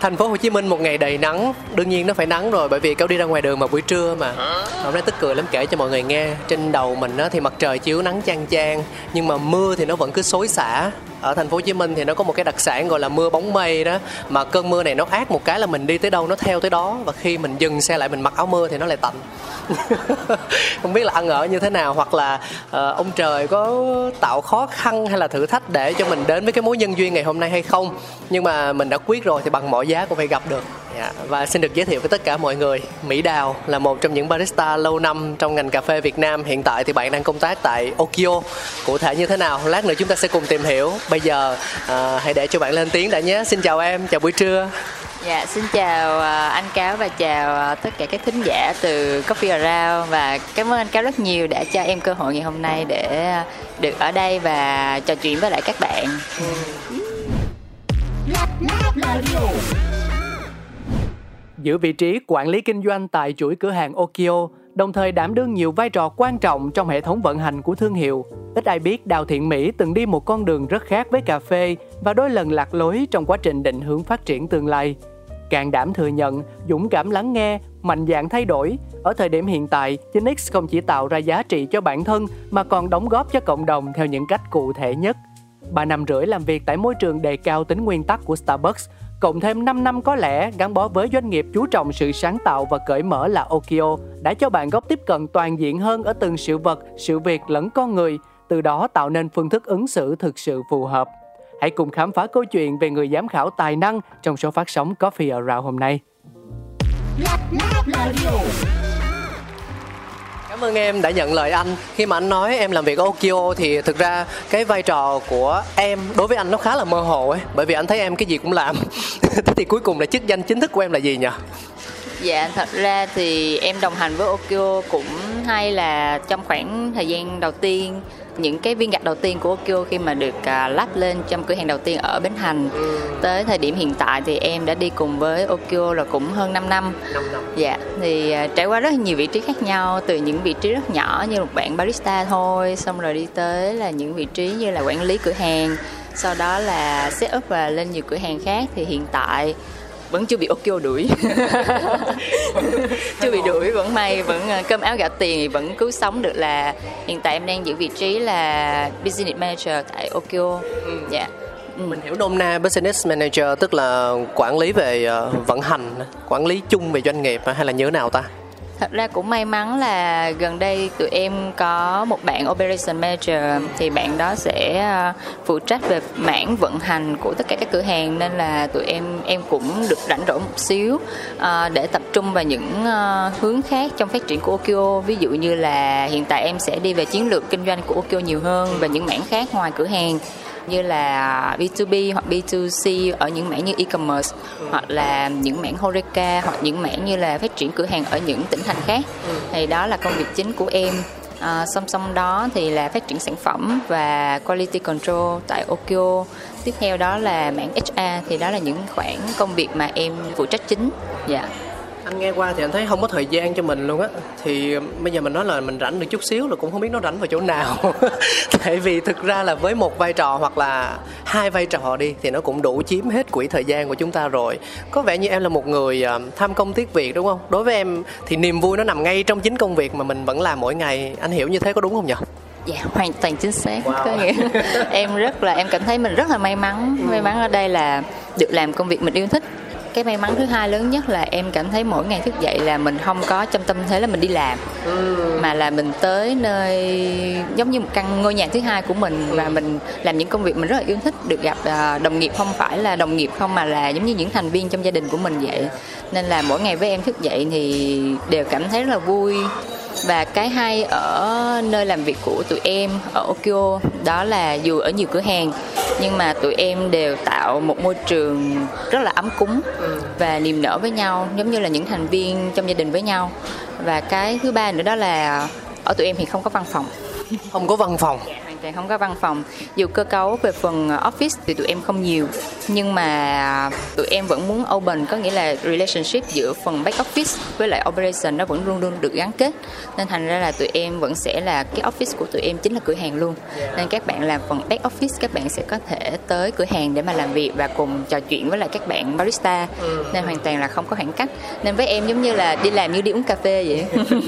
Thành phố Hồ Chí Minh một ngày đầy nắng, đương nhiên nó phải nắng rồi bởi vì cậu đi ra ngoài đường mà buổi trưa mà. Hôm nay tức cười lắm kể cho mọi người nghe. Trên đầu mình á, thì mặt trời chiếu nắng chang chang, nhưng mà mưa thì nó vẫn cứ xối xả. Ở thành phố Hồ Chí Minh thì nó có một cái đặc sản gọi là mưa bóng mây đó, mà cơn mưa này nó ác một cái là mình đi tới đâu nó theo tới đó. Và khi mình dừng xe lại mình mặc áo mưa thì nó lại tạnh. không biết là ăn ở như thế nào hoặc là uh, ông trời có tạo khó khăn hay là thử thách để cho mình đến với cái mối nhân duyên ngày hôm nay hay không. Nhưng mà mình đã quyết rồi thì bằng mọi giá cũng phải gặp được. Dạ, và xin được giới thiệu với tất cả mọi người Mỹ Đào là một trong những barista lâu năm trong ngành cà phê Việt Nam hiện tại thì bạn đang công tác tại Okio cụ thể như thế nào lát nữa chúng ta sẽ cùng tìm hiểu bây giờ ờ, hãy để cho bạn lên tiếng đã nhé xin chào em chào buổi trưa Dạ, xin chào à, anh Cáo và chào à, tất cả các thính giả từ Coffee Around và cảm ơn anh Cáo rất nhiều đã cho em cơ hội ngày hôm nay để à, được ở đây và trò chuyện với lại các bạn. Giữ vị trí quản lý kinh doanh tại chuỗi cửa hàng Okio, đồng thời đảm đương nhiều vai trò quan trọng trong hệ thống vận hành của thương hiệu. Ít ai biết Đào Thiện Mỹ từng đi một con đường rất khác với cà phê và đôi lần lạc lối trong quá trình định hướng phát triển tương lai. Càng đảm thừa nhận, dũng cảm lắng nghe, mạnh dạn thay đổi. Ở thời điểm hiện tại, 9X không chỉ tạo ra giá trị cho bản thân mà còn đóng góp cho cộng đồng theo những cách cụ thể nhất. 3 năm rưỡi làm việc tại môi trường đề cao tính nguyên tắc của Starbucks, cộng thêm 5 năm có lẽ gắn bó với doanh nghiệp chú trọng sự sáng tạo và cởi mở là Okio đã cho bạn góc tiếp cận toàn diện hơn ở từng sự vật, sự việc lẫn con người, từ đó tạo nên phương thức ứng xử thực sự phù hợp. Hãy cùng khám phá câu chuyện về người giám khảo tài năng trong số phát sóng Coffee Around hôm nay. Cảm ơn em đã nhận lời anh. Khi mà anh nói em làm việc ở Okio thì thực ra cái vai trò của em đối với anh nó khá là mơ hồ ấy, bởi vì anh thấy em cái gì cũng làm. Thế thì cuối cùng là chức danh chính thức của em là gì nhỉ? Dạ, thật ra thì em đồng hành với Okio cũng hay là trong khoảng thời gian đầu tiên những cái viên gạch đầu tiên của Okio khi mà được à, lắp lên trong cửa hàng đầu tiên ở Bến Thành. Tới thời điểm hiện tại thì em đã đi cùng với Okio là cũng hơn 5 năm năm. Dạ, thì à, trải qua rất nhiều vị trí khác nhau từ những vị trí rất nhỏ như một bạn barista thôi xong rồi đi tới là những vị trí như là quản lý cửa hàng. Sau đó là set up và lên nhiều cửa hàng khác. Thì hiện tại vẫn chưa bị Okio đuổi. Chưa bị đuổi vẫn may vẫn ờ, cơm áo gạo tiền thì vẫn cứu sống được là hiện tại em đang giữ vị trí là business manager tại Okio dạ. Ừ. Mình hiểu nôm na business manager tức là quản lý về ờ, vận hành, quản lý chung về doanh nghiệp hay là như thế nào ta? Thật ra cũng may mắn là gần đây tụi em có một bạn operation manager, thì bạn đó sẽ ờ, phụ trách về mảng vận hành của tất cả các cửa hàng, nên là tụi em em cũng được rảnh rỗi một xíu ờ, để tập trung vào những ờ, hướng khác trong phát triển của Okio ví dụ như là hiện tại em sẽ đi về chiến lược kinh doanh của Okio nhiều hơn và những mảng khác ngoài cửa hàng như là B2B hoặc B2C ở những mảng như e-commerce hoặc là những mảng Horeca hoặc những mảng như là phát triển cửa hàng ở những tỉnh thành khác. Thì đó là công việc chính của em. À, song song đó thì là phát triển sản phẩm và quality control tại Okio tiếp theo đó là mảng HR thì đó là những khoản công việc mà em phụ trách chính. Dạ. Anh nghe qua thì anh thấy không có thời gian cho mình luôn á. Thì bây giờ mình nói là mình rảnh được chút xíu là cũng không biết nó rảnh vào chỗ nào. Tại vì thực ra là với một vai trò hoặc là hai vai trò đi Thì nó cũng đủ chiếm hết quỹ thời gian của chúng ta rồi. Có vẻ như em là một người tham công tiếc việc đúng không? Đối với em thì niềm vui nó nằm ngay trong chính công việc mà mình vẫn làm mỗi ngày. Anh hiểu như thế có đúng không nhỉ? Dạ hoàn toàn chính xác. Wow. có nghĩa em rất là em cảm thấy mình rất là may mắn. May mắn ở đây là được làm công việc mình yêu thích cái may mắn thứ hai lớn nhất là em cảm thấy mỗi ngày thức dậy là mình không có trong tâm thế là mình đi làm. Ừ. mà là mình tới nơi giống như một căn ngôi nhà thứ hai của mình và mình làm những công việc mình rất là yêu thích được gặp à, đồng nghiệp không phải là đồng nghiệp không mà là giống như những thành viên trong gia đình của mình vậy nên là mỗi ngày với em thức dậy thì đều cảm thấy rất là vui. Và cái hay ở nơi làm việc của tụi em ở Okio đó là dù ở nhiều cửa hàng, nhưng mà tụi em đều tạo một môi trường rất là ấm cúng và niềm nở với nhau, giống như là những thành viên trong gia đình với nhau. Và cái thứ ba nữa đó là ở tụi em thì không có văn phòng. Không có văn phòng toàn không có văn phòng. Dù cơ cấu về phần office thì tụi em không nhiều. Nhưng mà tụi em vẫn muốn open có nghĩa là relationship giữa phần back office với lại operation nó vẫn luôn luôn được gắn kết. Nên thành ra là tụi em vẫn sẽ là cái office của tụi em chính là cửa hàng luôn. Nên các bạn làm phần back office các bạn sẽ có thể tới cửa hàng để mà làm việc và cùng trò chuyện với lại các bạn barista. Nên hoàn toàn là không có khoảng cách. Nên với em giống như là đi làm như đi uống cà phê vậy.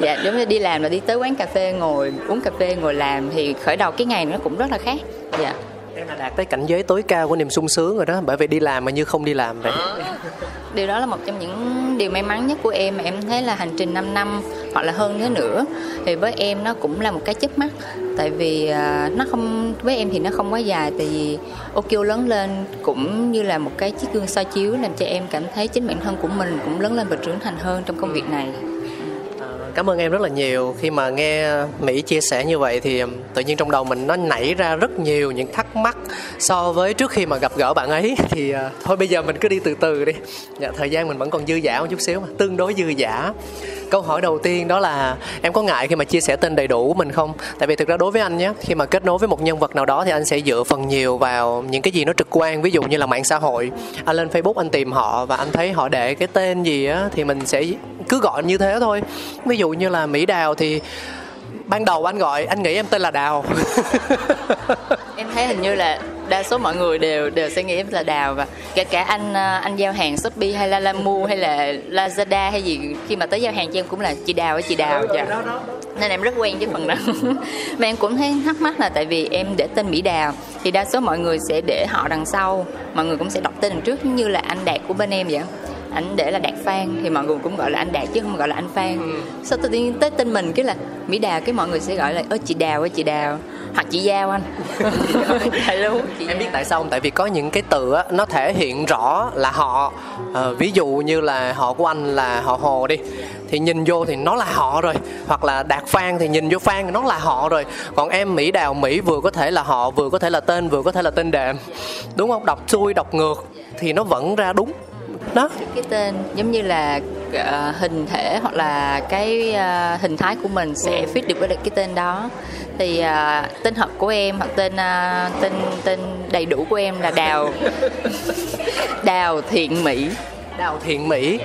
Dạ giống như đi làm là đi tới quán cà phê ngồi uống cà phê ngồi làm thì khởi khởi đầu cái ngày nó cũng rất là khác. Dạ. Em là đạt tới cảnh giới tối cao của niềm sung sướng rồi đó bởi vì đi làm mà như không đi làm vậy. Điều đó là một trong những điều may mắn nhất của em mà em thấy là hành trình 5 năm hoặc là hơn thế nữa thì với em nó cũng là một cái chớp mắt. Tại vì uh, nó không với em thì nó không quá dài tại vì Okio lớn lên cũng như là một cái chiếc gương soi chiếu làm cho em cảm thấy chính bản thân của mình cũng lớn lên và trưởng thành hơn trong công việc này cảm ơn em rất là nhiều. Khi mà nghe mỹ chia sẻ như vậy thì tự nhiên trong đầu mình nó nảy ra rất nhiều những thắc mắc so với trước khi mà gặp gỡ bạn ấy. Thì ờ, thôi bây giờ mình cứ đi từ từ đi. Dạ, thời gian mình vẫn còn dư dả một chút xíu mà tương đối dư dả. Câu hỏi đầu tiên đó là em có ngại khi mà chia sẻ tên đầy đủ của mình không? Tại vì thực ra đối với anh nhé khi mà kết nối với một nhân vật nào đó thì anh sẽ dựa phần nhiều vào những cái gì nó trực quan ví dụ như là mạng xã hội. Anh lên facebook anh tìm họ và anh thấy họ để cái tên gì á thì mình sẽ cứ gọi như thế thôi. Ví dụ như là mỹ đào thì ban đầu anh gọi, anh nghĩ em tên là đào. Em thấy hình như là đa số mọi người đều đều sẽ nghĩ em là đào và kể cả anh ờ, anh giao hàng shopee hay la lamu hay là lazada hay gì, khi mà tới giao hàng cho em cũng là chị đào chị đào dạ. nên em rất quen với phần đó. Mà em cũng thấy thắc mắc là tại vì em để tên mỹ đào thì đa số mọi người sẽ để họ đằng sau, mọi người cũng sẽ đọc tên đằng trước như là anh đạt của bên em vậy anh để là đạt phan thì mọi người cũng gọi là anh đạt chứ không gọi là anh phan. Ừ. sau tự nhiên tới tên mình cái là mỹ đào cái mọi người sẽ gọi là ơ chị đào ơi chị đào. Hoặc chị giao anh. Dạ luôn chị em biết tại sao không? Tại vì có những cái từ á nó thể hiện rõ là họ à, ví dụ như là họ của anh là họ hồ đi thì nhìn vô thì nó là họ rồi. Hoặc là đạt phan thì nhìn vô phan nó là họ rồi. Còn em mỹ đào mỹ vừa có thể là họ vừa có thể là tên vừa có thể là tên đệm. Đúng không? Đọc xuôi đọc ngược thì nó vẫn ra đúng đó. Cái tên giống như là uh, hình thể hoặc là cái uh, hình thái của mình sẽ ừ. fit được với cái tên đó. Thì uh, tên thật của em hoặc tên uh, tên tên đầy đủ của em là đào. Đào thiện mỹ. Đào thiện mỹ.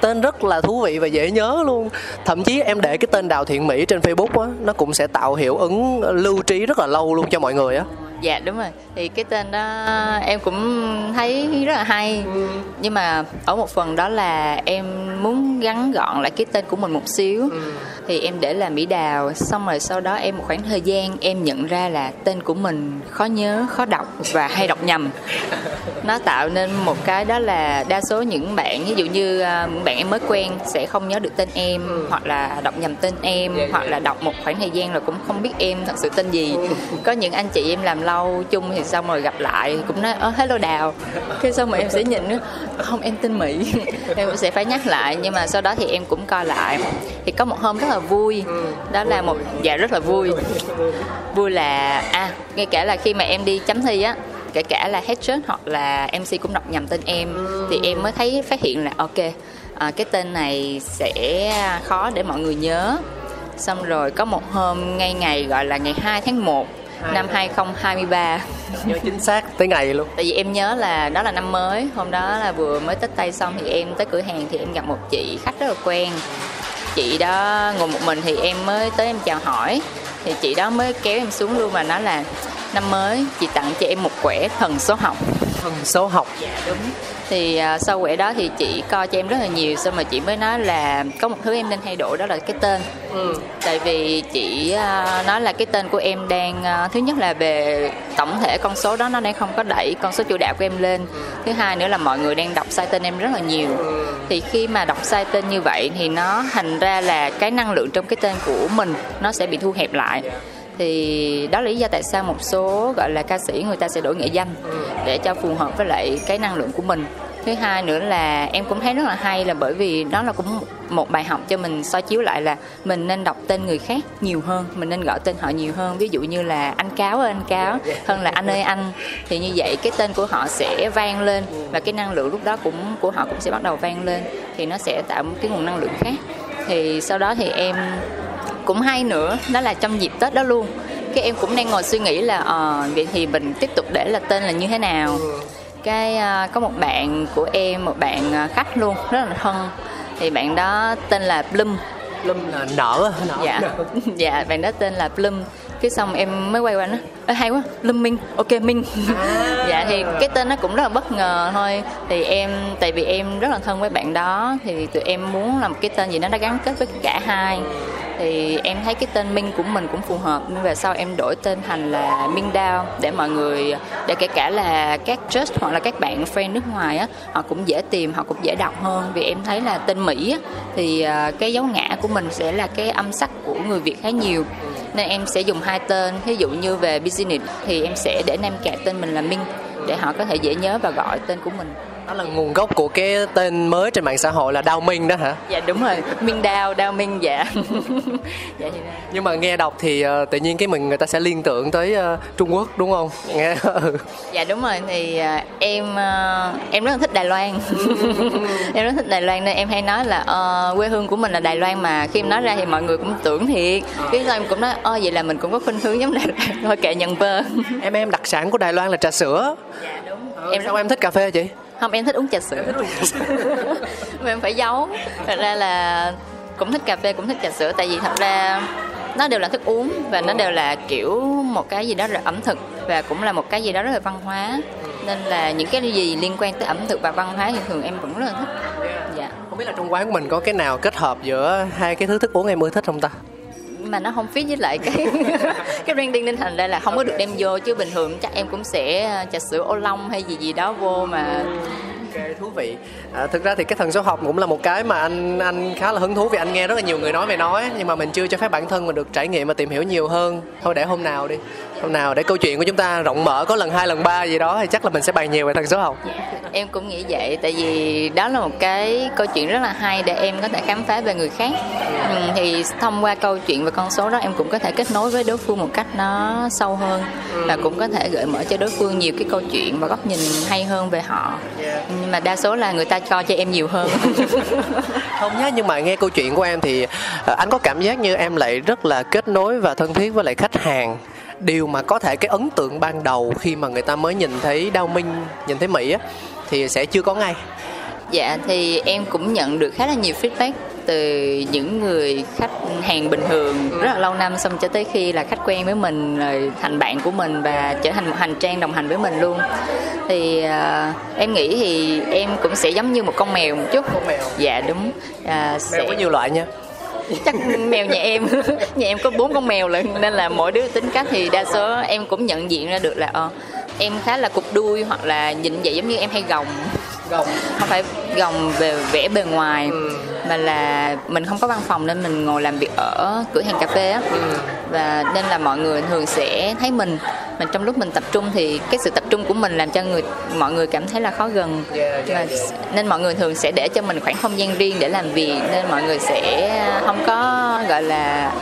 Tên rất là thú vị và dễ nhớ luôn. Thậm chí em để cái tên đào thiện mỹ trên facebook á nó cũng sẽ tạo hiệu ứng lưu trí rất là lâu luôn cho mọi người á dạ đúng rồi thì cái tên đó em cũng thấy rất là hay ừ. nhưng mà ở một phần đó là em muốn gắn gọn lại cái tên của mình một xíu ừ. thì em để là mỹ đào xong rồi sau đó em một khoảng thời gian em nhận ra là tên của mình khó nhớ khó đọc và hay đọc nhầm nó tạo nên một cái đó là đa số những bạn ví dụ như à, bạn em mới quen sẽ không nhớ được tên em ừ. hoặc là đọc nhầm tên em yeah, hoặc là đọc một khoảng thời gian rồi cũng không biết em thật sự tên gì ừ. có những anh chị em làm lâu chung thì xong rồi gặp lại cũng nói ơ hello đào. Cái xong rồi em sẽ nhìn nữa không em tên mỹ. Em cũng sẽ phải nhắc lại nhưng mà sau đó thì em cũng coi lại. Thì có một hôm rất là vui đó là một dạ rất là vui. Vui là à ngay cả là khi mà em đi chấm thi á kể cả là headshot hoặc là mc cũng đọc nhầm tên em thì em mới thấy phát hiện là ok à, cái tên này sẽ khó để mọi người nhớ. Xong rồi có một hôm ngay ngày gọi là ngày 2 tháng 1 năm 2023 nhớ chính xác tới ngày luôn. Tại vì em nhớ là đó là năm mới hôm đó là vừa mới tết tây xong thì em tới cửa hàng thì em gặp một chị khách rất là quen. Chị đó ngồi một mình thì em mới tới em chào hỏi. Thì chị đó mới kéo em xuống luôn và nói là năm mới chị tặng cho em một quẻ thần số học. Thần số học. Đúng thì uh, sau quẻ đó thì chị coi cho em rất là nhiều xong mà chị mới nói là có một thứ em nên thay đổi đó là cái tên. Ừ. tại vì chị uh, nói là cái tên của em đang uh, thứ nhất là về tổng thể con số đó nó đang không có đẩy con số chủ đạo của em lên. Thứ hai nữa là mọi người đang đọc sai tên em rất là nhiều. Thì khi mà đọc sai tên như vậy thì nó thành ra là cái năng lượng trong cái tên của mình nó sẽ bị thu hẹp lại thì đó là lý do tại sao một số gọi là ca sĩ người ta sẽ đổi nghệ danh để cho phù hợp với lại cái năng lượng của mình. Thứ hai nữa là em cũng thấy rất là hay là bởi vì đó là cũng một bài học cho mình soi chiếu lại là mình nên đọc tên người khác nhiều hơn mình nên gọi tên họ nhiều hơn. Ví dụ như là anh cáo ơi anh cáo hơn là anh ơi anh. Thì như vậy cái tên của họ sẽ vang lên và cái năng lượng lúc đó cũng của họ cũng sẽ bắt đầu vang lên thì nó sẽ tạo một cái nguồn năng lượng khác. Thì sau đó thì em cũng hay nữa đó là trong dịp tết đó luôn. Cái em cũng đang ngồi suy nghĩ là ờ vậy thì mình tiếp tục để là tên là như thế nào? Cái uh, có một bạn của em một bạn uh, khách luôn rất là thân. Thì bạn đó tên là Plum. Plum là nở, nở. dạ. Dạ bạn đó tên là Plum cái xong em mới quay qua nó. Ê, hay quá Lâm Minh. Ok Minh. À. dạ thì cái tên nó cũng rất là bất ngờ thôi. Thì em tại vì em rất là thân với bạn đó thì tụi em muốn làm cái tên gì nó đã gắn kết với cả hai. Thì em thấy cái tên Minh của mình cũng phù hợp. Nên về sau em đổi tên thành là Minh Đao để mọi người để kể cả là các judge hoặc là các bạn friend nước ngoài á họ cũng dễ tìm họ cũng dễ đọc hơn. Vì em thấy là tên Mỹ á, thì à, cái dấu ngã của mình sẽ là cái âm sắc của người Việt khá nhiều nên em sẽ dùng hai tên. Ví dụ như về business thì em sẽ để nam kẹp tên mình là Minh, để họ có thể dễ nhớ và gọi tên của mình đó là nguồn gốc của cái tên mới trên mạng xã hội là Đao Minh đó hả? Dạ đúng rồi, Minh Đao, Đao Minh dạ. dạ thì Nhưng mà nghe đọc thì uh, tự nhiên cái mình người ta sẽ liên tưởng tới uh, Trung Quốc đúng không? Nghe. Dạ đúng rồi thì uh, em uh, em rất là thích Đài Loan. em rất thích Đài Loan nên em hay nói là uh, quê hương của mình là Đài Loan mà khi em nói ra thì mọi người cũng tưởng thiệt. Cái sau em cũng nói ơ vậy là mình cũng có khuynh hướng giống Đài Loan thôi kệ nhận vơ. em em đặc sản của Đài Loan là trà sữa. Dạ đúng. Ừ, em sao em thích cà phê chị? Không em thích uống trà sữa. Mà em phải giấu. Thật ra là cũng thích cà phê cũng thích trà sữa. Tại vì thật ra nó đều là thức uống và nó đều là kiểu một cái gì đó là ẩm thực và cũng là một cái gì đó rất là văn hóa. Nên là những cái gì liên quan tới ẩm thực và văn hóa thì thường em vẫn rất là thích. Dạ. Không biết là trong quán của mình có cái nào kết hợp giữa hai cái thứ thức uống em ưa thích không ta mà nó không fit với lại cái cái branding nên thành ra là không có được đem vô. Chứ bình thường chắc em cũng sẽ ờ, trà sữa ô long hay gì gì đó vô mà. Ok thú vị. À, thực ra thì cái thần số học cũng là một cái mà anh anh khá là hứng thú vì anh nghe rất là nhiều người nói về nó nhưng mà mình chưa cho phép bản thân mình được trải nghiệm và tìm hiểu nhiều hơn. Thôi để hôm nào đi hôm nào để câu chuyện của chúng ta rộng mở có lần hai lần ba gì đó thì chắc là mình sẽ bàn nhiều về thần số học. Em cũng nghĩ vậy tại vì đó là một cái câu chuyện rất là hay để em có thể khám phá về người khác. Ừ, thì thông qua câu chuyện về con số đó em cũng có thể kết nối với đối phương một cách nó sâu hơn và cũng có thể gợi mở cho đối phương nhiều cái câu chuyện và góc nhìn hay hơn về họ. Nhưng mà đa số là người ta cho cho em nhiều hơn. Không nhá nhưng mà nghe câu chuyện của em thì ờ, anh có cảm giác như em lại rất là kết nối và thân thiết với lại khách hàng điều mà có thể cái ấn tượng ban đầu khi mà người ta mới nhìn thấy Đao Minh nhìn thấy Mỹ á thì sẽ chưa có ngay. Dạ thì em cũng nhận được khá là nhiều feedback từ những người khách hàng bình thường rất là lâu năm xong cho tới khi là khách quen với mình rồi thành bạn của mình và trở thành một hành trang đồng hành với mình luôn. Thì uh, em nghĩ thì em cũng sẽ giống như một con mèo một chút. Con mèo. Dạ đúng. Uh, mèo sẽ... có nhiều loại nha chắc mèo nhà em nhà em có bốn con mèo lận nên là mỗi đứa tính cách thì đa số em cũng nhận diện ra được là ờ, em khá là cục đuôi hoặc là nhìn vậy giống như em hay gồng gồng không phải gồng về vẽ bề ngoài ừ. mà là mình không có văn phòng nên mình ngồi làm việc ở cửa hàng cà phê á ừ. và nên là mọi người thường sẽ thấy mình mà trong lúc mình tập trung thì cái sự tập trung của mình làm cho người mọi người cảm thấy là khó gần yeah, yeah, yeah. nên mọi người thường sẽ để cho mình khoảng không gian riêng để làm việc nên mọi người sẽ không có gọi là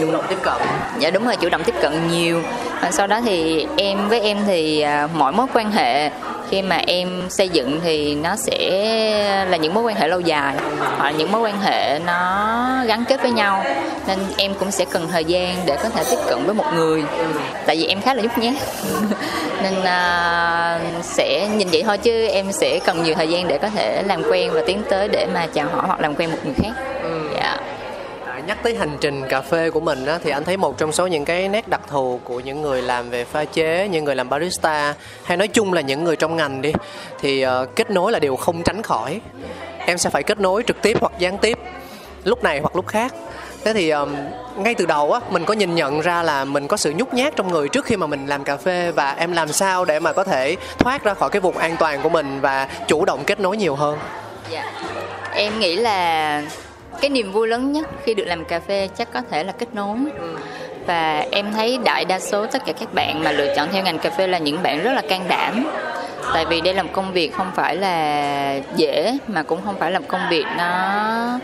chủ động tiếp cận dạ đúng rồi chủ động tiếp cận nhiều và sau đó thì em với em thì à, mọi mối quan hệ khi mà em xây dựng thì nó sẽ là những mối quan hệ lâu dài hoặc là những mối quan hệ nó gắn kết với nhau. Nên em cũng sẽ cần thời gian để có thể tiếp cận với một người tại vì em khá là nhút nhát. Nên uh, sẽ nhìn vậy thôi chứ em sẽ cần nhiều thời gian để có thể làm quen và tiến tới để mà chào hỏi hoặc làm quen một người khác nhắc tới hành trình cà phê của mình á, thì anh thấy một trong số những cái nét đặc thù của những người làm về pha chế những người làm barista hay nói chung là những người trong ngành đi thì uh, kết nối là điều không tránh khỏi. Em sẽ phải kết nối trực tiếp hoặc gián tiếp lúc này hoặc lúc khác. Thế thì um, ngay từ đầu á mình có nhìn nhận ra là mình có sự nhút nhát trong người trước khi mà mình làm cà phê và em làm sao để mà có thể thoát ra khỏi cái vùng an toàn của mình và chủ động kết nối nhiều hơn? Dạ. Em nghĩ là cái niềm vui lớn nhất khi được làm cà phê chắc có thể là kết nối. Và em thấy đại đa số tất cả các bạn mà lựa chọn theo ngành cà phê là những bạn rất là can đảm. Tại vì đây là một công việc không phải là dễ mà cũng không phải là một công việc nó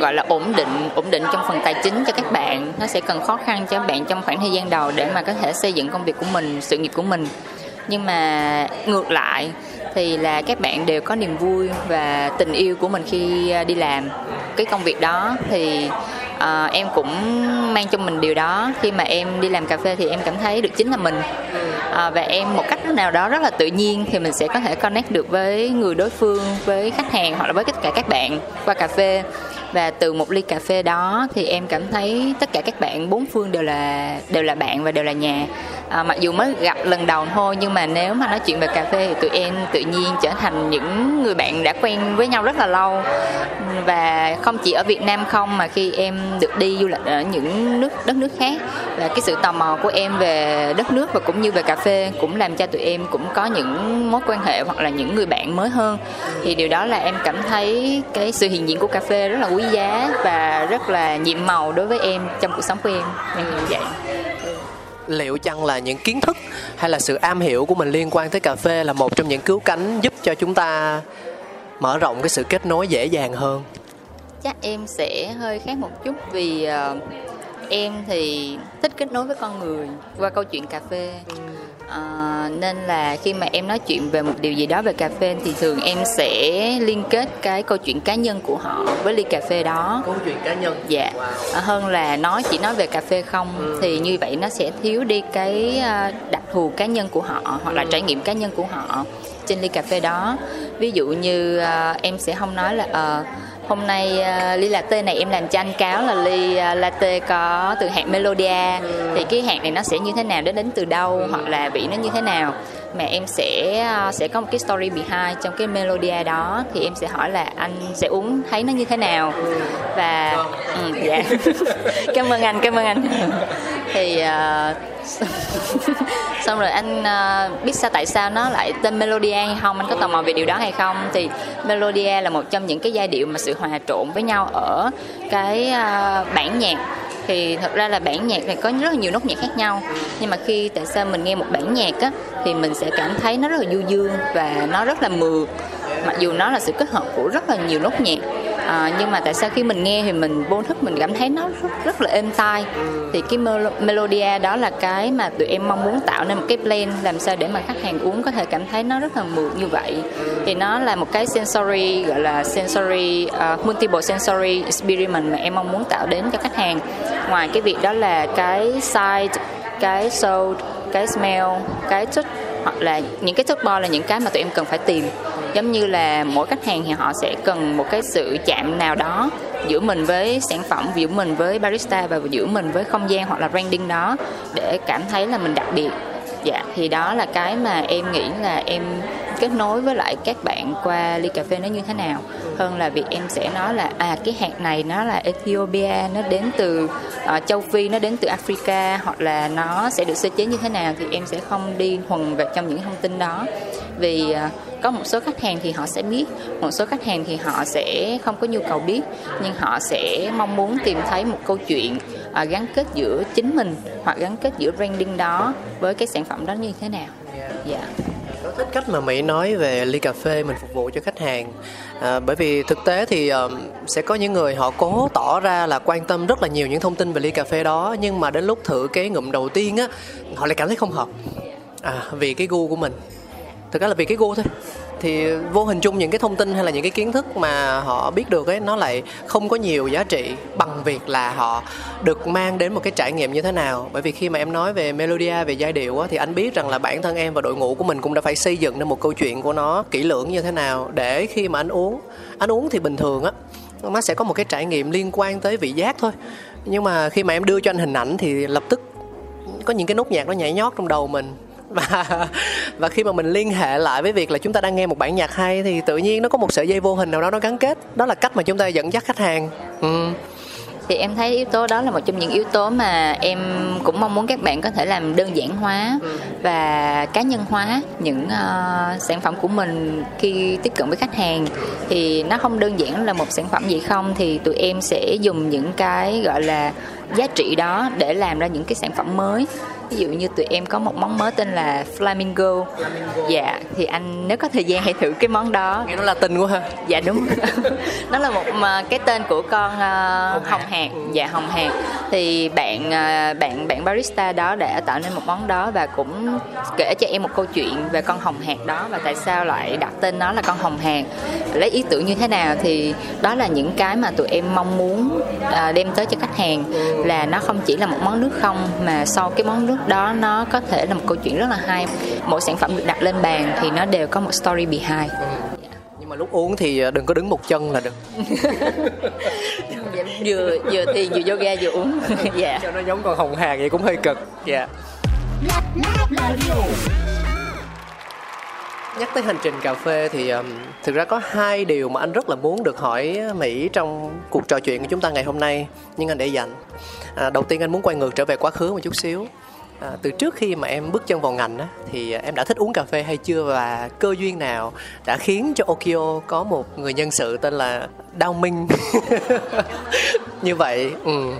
gọi là ổn định ổn định trong phần tài chính cho các bạn. Nó sẽ cần khó khăn cho bạn trong khoảng thời gian đầu để mà có thể xây dựng công việc của mình sự nghiệp của mình. Nhưng mà ngược lại thì là các bạn đều có niềm vui và tình yêu của mình khi à, đi làm. Cái công việc đó thì uh, em cũng mang trong mình điều đó. Khi mà em đi làm cà phê thì em cảm thấy được chính là mình. Uh, và em một cách nào đó rất là tự nhiên thì mình sẽ có thể connect được với người đối phương với khách hàng hoặc là với tất cả các bạn qua cà phê. Và từ một ly cà phê đó thì em cảm thấy tất cả các bạn bốn phương đều là đều là bạn và đều là nhà à, mặc dù mới gặp lần đầu thôi nhưng mà nếu mà nói chuyện về cà phê thì tụi em tự nhiên trở thành những người bạn đã quen với nhau rất là lâu. Và không chỉ ở Việt Nam không mà khi em được đi du lịch ở những nước đất nước khác. Và cái sự tò mò của em về đất nước và cũng như về cà phê cũng làm cho tụi em cũng có những mối quan hệ hoặc là những người bạn mới hơn. Thì điều đó là em cảm thấy cái sự hiện diện của cà phê rất là quý giá và rất là nhiệm màu đối với em trong cuộc sống của em. Em như vậy liệu chăng là những kiến thức hay là sự am hiểu của mình liên quan tới cà phê là một trong những cứu cánh giúp cho chúng ta mở rộng cái sự kết nối dễ dàng hơn? Chắc em sẽ hơi khác một chút vì uh, em thì thích kết nối với con người qua câu chuyện cà phê à, nên là khi mà em nói chuyện về một điều gì đó về cà phê thì thường em sẽ liên kết cái câu chuyện cá nhân của họ với ly cà phê đó câu chuyện cá nhân dạ wow. hơn là nói chỉ nói về cà phê không ừ. thì như vậy nó sẽ thiếu đi cái đặc thù cá nhân của họ hoặc là ừ. trải nghiệm cá nhân của họ trên ly cà phê đó ví dụ như uh, em sẽ không nói là uh, hôm nay uh, ly latte này em làm cho anh cáo là ly uh, latte có từ hạt melodia ừ. thì cái hạt này nó sẽ như thế nào đến đến từ đâu ừ. hoặc là vị nó như thế nào mà em sẽ uh, sẽ có một cái story behind trong cái melodia đó thì em sẽ hỏi là anh sẽ uống thấy nó như thế nào và ừ, dạ cảm ơn anh cảm ơn anh thì uh, xong rồi anh uh, biết sao tại sao nó lại tên Melodia hay không? Anh có tò mò về điều đó hay không? Thì Melodia là một trong những cái giai điệu mà sự hòa trộn với nhau ở cái uh, bản nhạc. Thì thật ra là bản nhạc này có rất là nhiều nốt nhạc khác nhau. Nhưng mà khi tại sao mình nghe một bản nhạc á thì mình sẽ cảm thấy nó rất là du dương và nó rất là mượt. Mặc dù nó là sự kết hợp của rất là nhiều nốt nhạc à, nhưng mà tại sao khi mình nghe thì mình vô thức mình cảm thấy nó rất, rất là êm tai? Thì cái melodia đó là cái mà tụi em mong muốn tạo nên một cái blend làm sao để mà khách hàng uống có thể cảm thấy nó rất là mượt như vậy. Thì nó là một cái sensory gọi là sensory uh, multiple sensory experience mà em mong muốn tạo đến cho khách hàng. Ngoài cái việc đó là cái size cái sound cái smell cái touch hoặc là những cái touch bo là những cái mà tụi em cần phải tìm giống như là mỗi khách hàng thì họ sẽ cần một cái sự chạm nào đó giữa mình với sản phẩm, giữa mình với barista và giữa mình với không gian hoặc là branding đó để cảm thấy là mình đặc biệt. Dạ thì đó là cái mà em nghĩ là em kết nối với lại các bạn qua ly cà phê nó như thế nào hơn là việc em sẽ nói là à cái hạt này nó là Ethiopia nó đến từ uh, châu Phi nó đến từ Africa hoặc là nó sẽ được sơ chế như thế nào thì em sẽ không đi thuần vào trong những thông tin đó vì uh, có một số khách hàng thì họ sẽ biết một số khách hàng thì họ sẽ không có nhu cầu biết nhưng họ sẽ mong muốn tìm thấy một câu chuyện uh, gắn kết giữa chính mình hoặc gắn kết giữa branding đó với cái sản phẩm đó như thế nào dạ yeah. Có thích cách mà Mỹ nói về ly cà phê mình phục vụ cho khách hàng. À, bởi vì thực tế thì um, sẽ có những người họ cố tỏ ra là quan tâm rất là nhiều những thông tin về ly cà phê đó nhưng mà đến lúc thử cái ngụm đầu tiên á họ lại cảm thấy không hợp. À, vì cái gu của mình. Thực ra là vì cái gu thôi thì vô hình chung những cái thông tin hay là những cái kiến thức mà họ biết được ấy nó lại không có nhiều giá trị bằng việc là họ được mang đến một cái trải nghiệm như thế nào. Bởi vì khi mà em nói về melodia về giai điệu á, thì anh biết rằng là bản thân em và đội ngũ của mình cũng đã phải xây dựng nên một câu chuyện của nó kỹ lưỡng như thế nào để khi mà anh uống anh uống thì bình thường á nó sẽ có một cái trải nghiệm liên quan tới vị giác thôi. Nhưng mà khi mà em đưa cho anh hình ảnh thì lập tức có những cái nốt nhạc nó nhảy nhót trong đầu mình và và khi mà mình liên hệ lại với việc là chúng ta đang nghe một bản nhạc hay thì tự nhiên nó có một sợi dây vô hình nào đó nó gắn kết. Đó là cách mà chúng ta dẫn dắt khách hàng. Ừ thì em thấy yếu tố đó là một trong những yếu tố mà em cũng mong muốn các bạn có thể làm đơn giản hóa. Và cá nhân hóa những uh, sản phẩm của mình khi tiếp cận với khách hàng. Thì nó không đơn giản là một sản phẩm gì không thì tụi em sẽ dùng những cái gọi là giá trị đó để làm ra những cái sản phẩm mới ví dụ như tụi em có một món mới tên là flamingo, flamingo. dạ thì anh nếu có thời gian hãy thử cái món đó. Nghe nó là tình quá ha. Dạ đúng. Nó là một cái tên của con uh, hồng hạt ừ. dạ hồng hạt thì bạn uh, bạn bạn barista đó đã tạo nên một món đó và cũng kể cho em một câu chuyện về con hồng hạt đó và tại sao lại đặt tên nó là con hồng hạt lấy ý tưởng như thế nào thì đó là những cái mà tụi em mong muốn uh, đem tới cho khách hàng. Là nó không chỉ là một món nước không mà sau cái món nước nước đó nó có thể là một câu chuyện rất là hay. Mỗi sản phẩm được đặt lên bàn thì nó đều có một story behind. Nhưng mà lúc uống thì ờ, đừng có đứng một chân là được. Dạ, vừa vừa thì vừa yoga vừa uống. Dạ. Cho nó giống con hồng hạc vậy cũng hơi cực. Dạ. Nhắc tới hành trình cà phê thì um, thực ra có hai điều mà anh rất là muốn được hỏi mỹ trong cuộc trò chuyện của chúng ta ngày hôm nay. Nhưng anh để dành. À, đầu tiên anh muốn quay ngược trở về quá khứ một chút xíu à, từ trước khi mà em bước chân vào ngành á, thì à, em đã thích uống cà phê hay chưa và cơ duyên nào đã khiến cho Okio có một người nhân sự tên là Đao Minh như vậy ừ.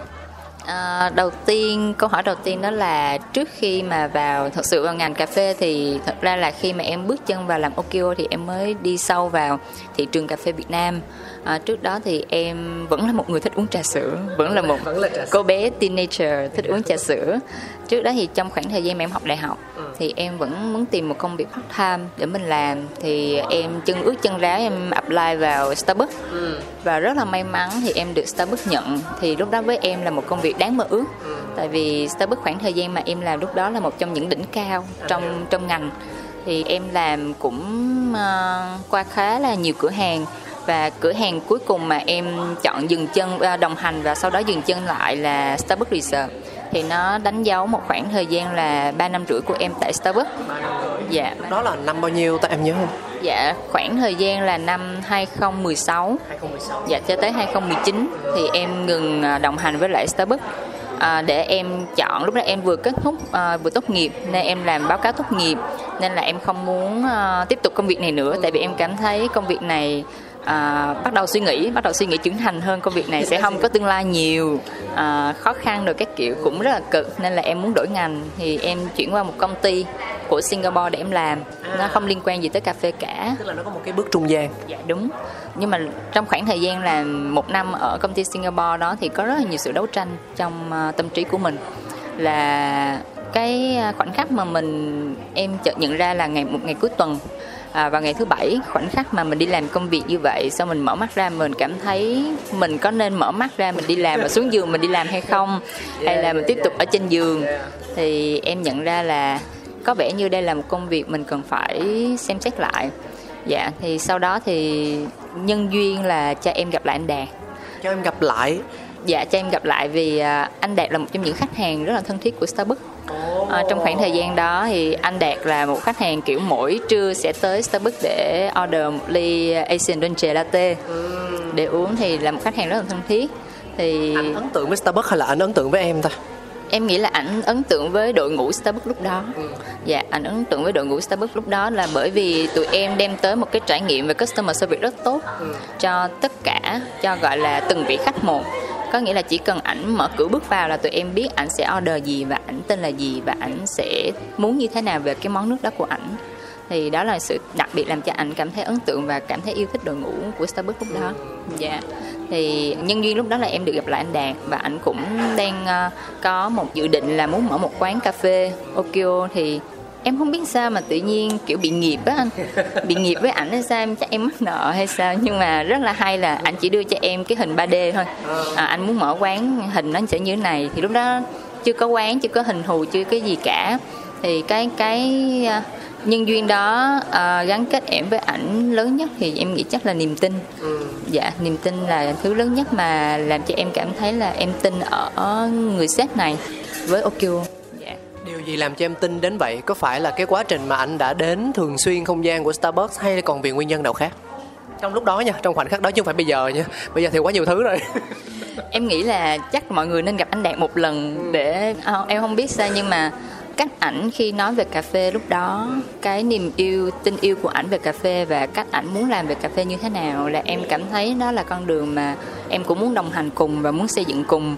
À, đầu tiên câu hỏi đầu tiên đó là trước khi mà vào thật sự vào ngành cà phê thì thật ra là khi mà em bước chân vào làm Okio thì em mới đi sâu vào thị trường cà phê Việt Nam. À, trước đó thì em vẫn là một người thích uống trà sữa vẫn là một vẫn là cô bé teenager thích uống trà sữa. Trước đó thì trong khoảng thời gian mà em học đại học ừ. thì em vẫn muốn tìm một công việc part time để mình làm. Thì em chân ướt chân ráo em apply vào Starbucks. Ừ. và rất là may mắn thì em được Starbucks nhận. Thì lúc đó với em là một công việc đáng mơ ước. Tại vì Starbucks khoảng thời gian mà em làm lúc đó là một trong những đỉnh cao trong trong ngành. Thì em làm cũng uh, qua khá là nhiều cửa hàng. Và cửa hàng cuối cùng mà em chọn dừng chân uh, đồng hành và sau đó dừng chân lại là Starbucks Reserve thì nó đánh dấu một khoảng thời gian là 3 năm rưỡi của em tại Starbucks. Dạ. Đó là năm bao nhiêu ta em nhớ không? Dạ, khoảng thời gian là năm 2016. 2016. Dạ cho tới 2019 thì em ngừng à, đồng hành với lại Starbucks. À, để em chọn lúc đó em vừa kết thúc à, vừa tốt nghiệp nên em làm báo cáo tốt nghiệp nên là em không muốn à, tiếp tục công việc này nữa tại vì em cảm thấy công việc này à, bắt đầu suy nghĩ bắt đầu suy nghĩ trưởng thành hơn công việc này sẽ không có tương lai nhiều. À, khó khăn rồi các kiểu cũng rất là cực nên là em muốn đổi ngành. Thì em chuyển qua một công ty của Singapore để em làm. Nó không liên quan gì tới cà phê cả. Tức là nó có một cái bước trung gian. Dạ đúng. Nhưng mà trong khoảng thời gian là một năm ở công ty Singapore đó thì có rất là nhiều sự đấu tranh trong uh, tâm trí của mình. Là cái khoảnh khắc mà mình em chợt nhận ra là ngày một ngày cuối tuần à, vào ngày thứ bảy khoảnh khắc mà mình đi làm công việc như vậy sau mình mở mắt ra mình cảm thấy mình có nên mở mắt ra mình đi làm và xuống giường mình đi làm hay không? Hay là mình tiếp tục ở trên giường? Thì em nhận ra là có vẻ như đây là một công việc mình cần phải xem xét lại. Dạ thì sau đó thì nhân duyên là cho em gặp lại anh đạt. Cho em gặp lại dạ cho em gặp lại vì à, anh đạt là một trong những khách hàng rất là thân thiết của starbucks. À, trong khoảng thời gian đó thì anh đạt là một khách hàng kiểu mỗi trưa sẽ tới starbucks để order một ly asian dolce latte. Để uống thì là một khách hàng rất là thân thiết. Thì anh ấn tượng với starbucks hay là anh ấn tượng với em ta? Em nghĩ là ảnh ấn tượng với đội ngũ Starbucks lúc đó. Ừ. dạ ảnh ấn tượng với đội ngũ Starbucks lúc đó là bởi vì tụi em đem tới một cái trải nghiệm về customer service rất tốt ừ. cho tất cả cho gọi là từng vị khách một có nghĩa là chỉ cần ảnh mở cửa bước vào là tụi em biết ảnh sẽ order gì và ảnh tên là gì và ảnh sẽ muốn như thế nào về cái món nước đó của ảnh. Thì đó là sự đặc biệt làm cho ảnh cảm thấy ấn tượng và cảm thấy yêu thích đội ngũ của Starbucks lúc đó. Dạ. Yeah. thì nhân duyên lúc đó là em được gặp lại anh Đạt và ảnh cũng đang uh, có một dự định là muốn mở một quán cà phê Okio thì em không biết sao mà tự nhiên kiểu bị nghiệp á anh. Bị nghiệp với ảnh hay sao em chắc em mắc nợ hay sao? Nhưng mà rất là hay là anh chỉ đưa cho em cái hình 3D thôi. À, anh muốn mở quán hình nó sẽ như thế này. Thì lúc đó chưa có quán chưa có hình thù chưa cái gì cả. Thì cái cái à, nhân duyên đó uh, gắn kết em với ảnh lớn nhất thì em nghĩ chắc là niềm tin. Ừ. dạ niềm tin là thứ lớn nhất mà làm cho em cảm thấy là em tin ở người sếp này với Okio. Điều gì làm cho em tin đến vậy? Có phải là cái quá trình mà anh đã đến thường xuyên không gian của Starbucks hay còn vì nguyên nhân nào khác? Trong lúc đó nha, trong khoảnh khắc đó chứ không phải bây giờ nha. Bây giờ thì quá nhiều thứ rồi. em nghĩ là chắc mọi người nên gặp anh Đạt một lần để à, em không biết sao nhưng mà cách ảnh khi nói về cà phê lúc đó cái niềm yêu tình yêu của ảnh về cà phê và cách ảnh muốn làm về cà phê như thế nào là em cảm thấy đó là con đường mà em cũng muốn đồng hành cùng và muốn xây dựng cùng.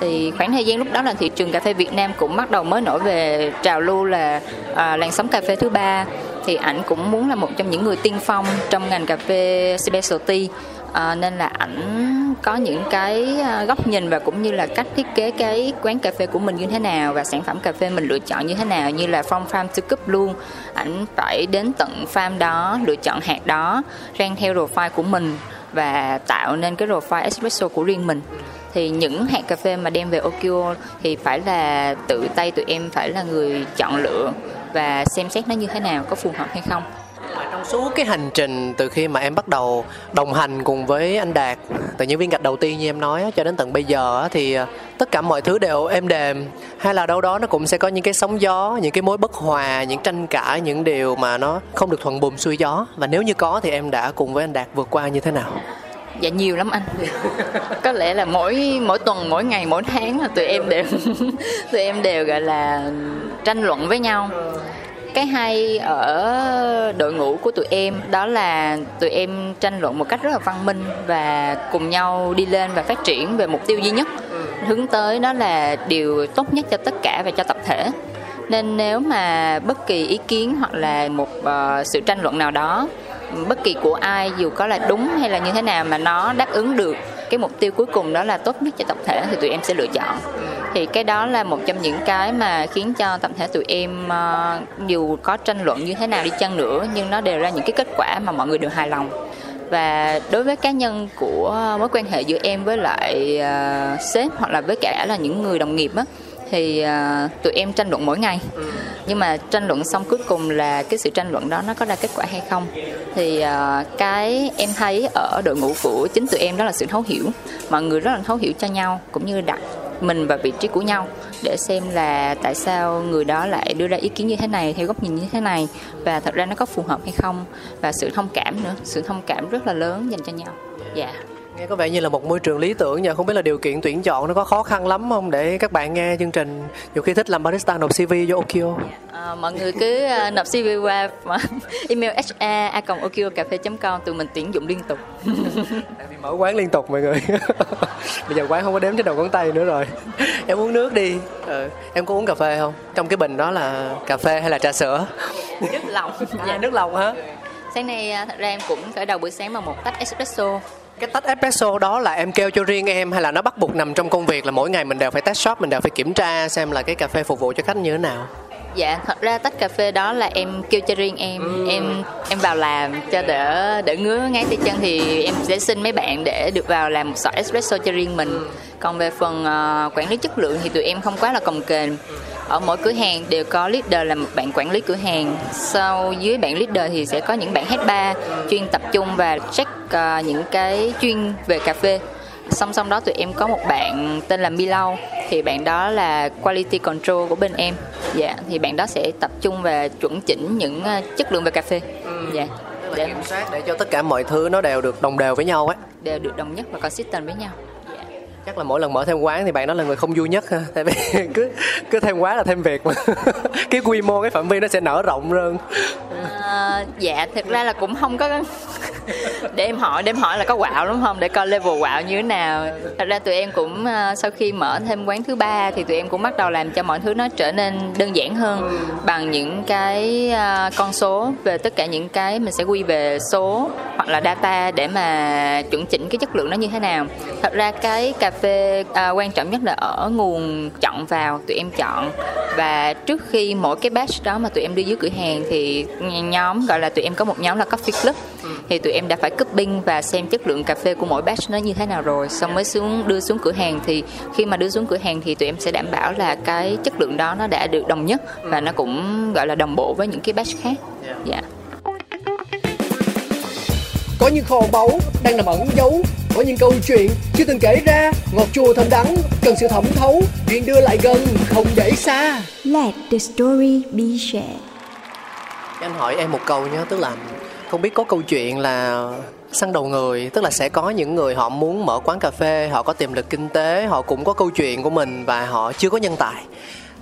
Thì khoảng thời gian lúc đó là thị trường cà phê Việt Nam cũng bắt đầu mới nổi về trào lưu là à, làn sóng cà phê thứ ba. Thì ảnh cũng muốn là một trong những người tiên phong trong ngành cà phê specialty à, nên là ảnh có những cái ờ, góc nhìn và cũng như là cách thiết kế cái quán cà phê của mình như thế nào và sản phẩm cà phê mình lựa chọn như thế nào như là from farm to cup luôn. Ảnh phải đến tận farm đó lựa chọn hạt đó rang theo profile của mình và tạo nên cái profile espresso của riêng mình. Thì những hạt cà phê mà đem về Okio thì phải là tự tay tụi em phải là người chọn lựa và xem xét nó như thế nào có phù hợp hay không trong suốt cái hành trình từ khi mà em bắt đầu đồng hành cùng với anh Đạt, từ những viên gạch đầu tiên như em nói cho đến tận bây giờ thì ờ, tất cả mọi thứ đều êm đềm. Hay là đâu đó nó cũng sẽ có những cái sóng gió, những cái mối bất hòa, những tranh cãi, những điều mà nó không được thuận buồm xuôi gió. Và nếu như có thì em đã cùng với anh Đạt vượt qua như thế nào? Dạ nhiều lắm anh. Có lẽ là mỗi mỗi tuần, mỗi ngày, mỗi tháng là tụi em đều, tụi em đều, gọi là, tranh luận với nhau cái hay ở đội ngũ của tụi em đó là tụi em tranh luận một cách rất là văn minh và cùng nhau đi lên và phát triển về mục tiêu duy nhất. Hướng tới đó là điều tốt nhất cho tất cả và cho tập thể. Nên nếu mà bất kỳ ý kiến hoặc là một uh, sự tranh luận nào đó bất kỳ của ai dù có là đúng hay là như thế nào mà nó đáp ứng được cái mục tiêu cuối cùng đó là tốt nhất cho tập thể thì tụi em sẽ lựa chọn. Thì cái đó là một trong những cái mà khiến cho tập thể tụi em ờ, dù có tranh luận như thế nào đi chăng nữa nhưng nó đều ra những cái kết quả mà mọi người đều hài lòng. Và đối với cá nhân của mối quan hệ giữa em với lại uh, sếp hoặc là với cả là những người đồng nghiệp á thì uh, tụi em tranh luận mỗi ngày. Nhưng mà tranh luận xong cuối cùng là cái sự tranh luận đó nó có ra kết quả hay không? Thì uh, cái em thấy ở đội ngũ của chính tụi em đó là sự thấu hiểu. Mọi người rất là thấu hiểu cho nhau cũng như đặt mình vào vị trí của nhau để xem là tại sao người đó lại đưa ra ý kiến như thế này theo góc nhìn như thế này và thật ra nó có phù hợp hay không? Và sự thông cảm nữa sự thông cảm rất là lớn dành cho nhau. Dạ. yeah. Nghe có vẻ như là một môi trường lý tưởng nha, không biết là điều kiện tuyển chọn nó có khó khăn lắm không để các bạn nghe chương trình nhiều khi thích làm barista nộp CV cho Okio. À, mọi người cứ uh, nộp CV qua email ha okio cà phê.com tụi mình tuyển dụng liên tục. Tại vì mở quán liên tục mọi người. Bây giờ quán không có đếm trên đầu ngón tay nữa rồi. em uống nước đi. Ừ. Em có uống cà phê không? Trong cái bình đó là cà phê hay là trà sữa? Nước lòng. dạ nước lòng hả? Sáng nay à, thật ra em cũng khởi đầu buổi sáng bằng một tách espresso cái tách espresso đó là em kêu cho riêng em hay là nó bắt buộc nằm trong công việc là mỗi ngày mình đều phải test shop mình đều phải kiểm tra xem là cái cà phê phục vụ cho khách như thế nào? Dạ thật ra tách cà phê đó là em kêu cho riêng em. Ừ. em em vào làm cho đỡ đỡ ngứa ngáy tay chân thì em sẽ xin mấy bạn để được vào làm một sọ espresso cho riêng mình. Ừ. còn về phần uh, quản lý chất lượng thì tụi em không quá là cồng kềnh ở mỗi cửa hàng đều có leader là một bạn quản lý cửa hàng. Sau dưới bạn leader thì sẽ có những bạn head bar chuyên tập trung và check uh, những cái chuyên về cà phê. Song song đó tụi em có một bạn tên là Milau thì bạn đó là quality control của bên em. Dạ thì bạn đó sẽ tập trung và chuẩn chỉnh những ờ, chất lượng về cà phê. Ừ. dạ. Để kiểm soát để cho tất cả mọi thứ nó đều được đồng đều với nhau á đều được đồng nhất và consistent với nhau chắc là mỗi lần mở thêm quán thì bạn đó là người không vui nhất ha. Tại vì cứ cứ thêm quán là thêm việc mà. Cái quy mô cái phạm vi nó sẽ nở rộng hơn. À, dạ thực ra là cũng không có để em hỏi để em hỏi là có quạo đúng không? Để coi level quạo như thế nào. Thật ra tụi em cũng ờ, sau khi mở thêm quán thứ ba thì tụi em cũng bắt đầu làm cho mọi thứ nó trở nên đơn giản hơn. Bằng những cái ờ, con số về tất cả những cái mình sẽ quy về số hoặc là data để mà chuẩn chỉnh cái chất lượng nó như thế nào. Thật ra cái cà phê à, quan trọng nhất là ở nguồn chọn vào tụi em chọn. Và trước khi mỗi cái batch đó mà tụi em đi dưới cửa hàng thì nhóm gọi là tụi em có một nhóm là coffee club. Thì tụi em đã phải cupping và xem chất lượng cà phê của mỗi batch nó như thế nào rồi. Xong mới xuống đưa xuống cửa hàng thì khi mà đưa xuống cửa hàng thì tụi em sẽ đảm bảo là cái chất lượng đó nó đã được đồng nhất và nó cũng gọi là đồng bộ với những cái batch khác. Dạ. Yeah. Có những kho báu đang nằm ẩn giấu. Có những câu chuyện chưa từng kể ra. Ngọt chua thơm đắng cần sự thẩm thấu. Chuyện đưa lại gần không để xa. Let the story be shared. anh hỏi em một câu nhé tức là không biết có câu chuyện là săn đầu người tức là sẽ có những người họ muốn mở quán cà phê họ có tiềm lực kinh tế họ cũng có câu chuyện của mình và họ chưa có nhân tài.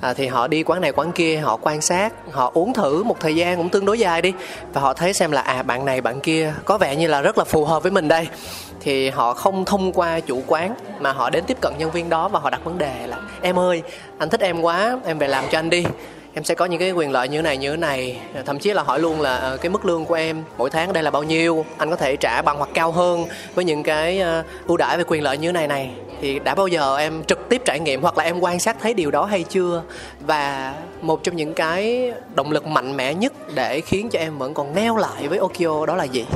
À, thì họ đi quán này quán kia họ quan sát họ uống thử một thời gian cũng tương đối dài đi. Và họ thấy xem là à bạn này bạn kia có vẻ như là rất là phù hợp với mình đây. Thì họ không thông qua chủ quán mà họ đến tiếp cận nhân viên đó và họ đặt vấn đề là em ơi anh thích em quá em về làm cho anh đi em sẽ có những cái quyền lợi như thế này, như thế này. Thậm chí là hỏi luôn là ờ, cái mức lương của em mỗi tháng đây là bao nhiêu? Anh có thể trả bằng hoặc cao hơn với những cái ờ, ưu đãi về quyền lợi như thế này này. Thì đã bao giờ em trực tiếp trải nghiệm hoặc là em quan sát thấy điều đó hay chưa? Và một trong những cái động lực mạnh mẽ nhất để khiến cho em vẫn còn neo lại với Okio đó là gì?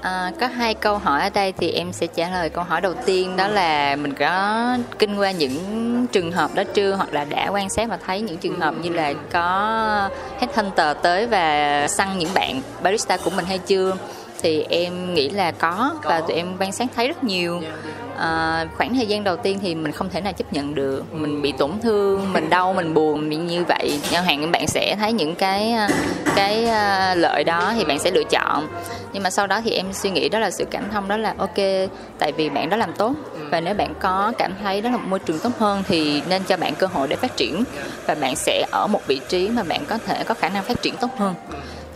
À, có hai câu hỏi ở đây thì em sẽ trả lời câu hỏi đầu tiên đó là mình có kinh qua những trường hợp đó chưa? Hoặc là đã quan sát và thấy những trường hợp như là có headhunter tới và săn những bạn barista của mình hay chưa? Thì em nghĩ là có và tụi em quan sát thấy rất nhiều. À, khoảng thời gian đầu tiên thì mình không thể nào chấp nhận được. Mình bị tổn thương mình đau mình buồn bị như vậy. Chẳng hạn bạn sẽ thấy những cái ờ, cái ờ, lợi đó thì bạn sẽ lựa chọn. Nhưng mà sau đó thì em suy nghĩ đó là sự cảm thông đó là ok tại vì bạn đó làm tốt. Và nếu bạn có cảm thấy đó là một môi trường tốt hơn thì nên cho bạn cơ hội để phát triển. Và bạn sẽ ở một vị trí mà bạn có thể có khả năng phát triển tốt hơn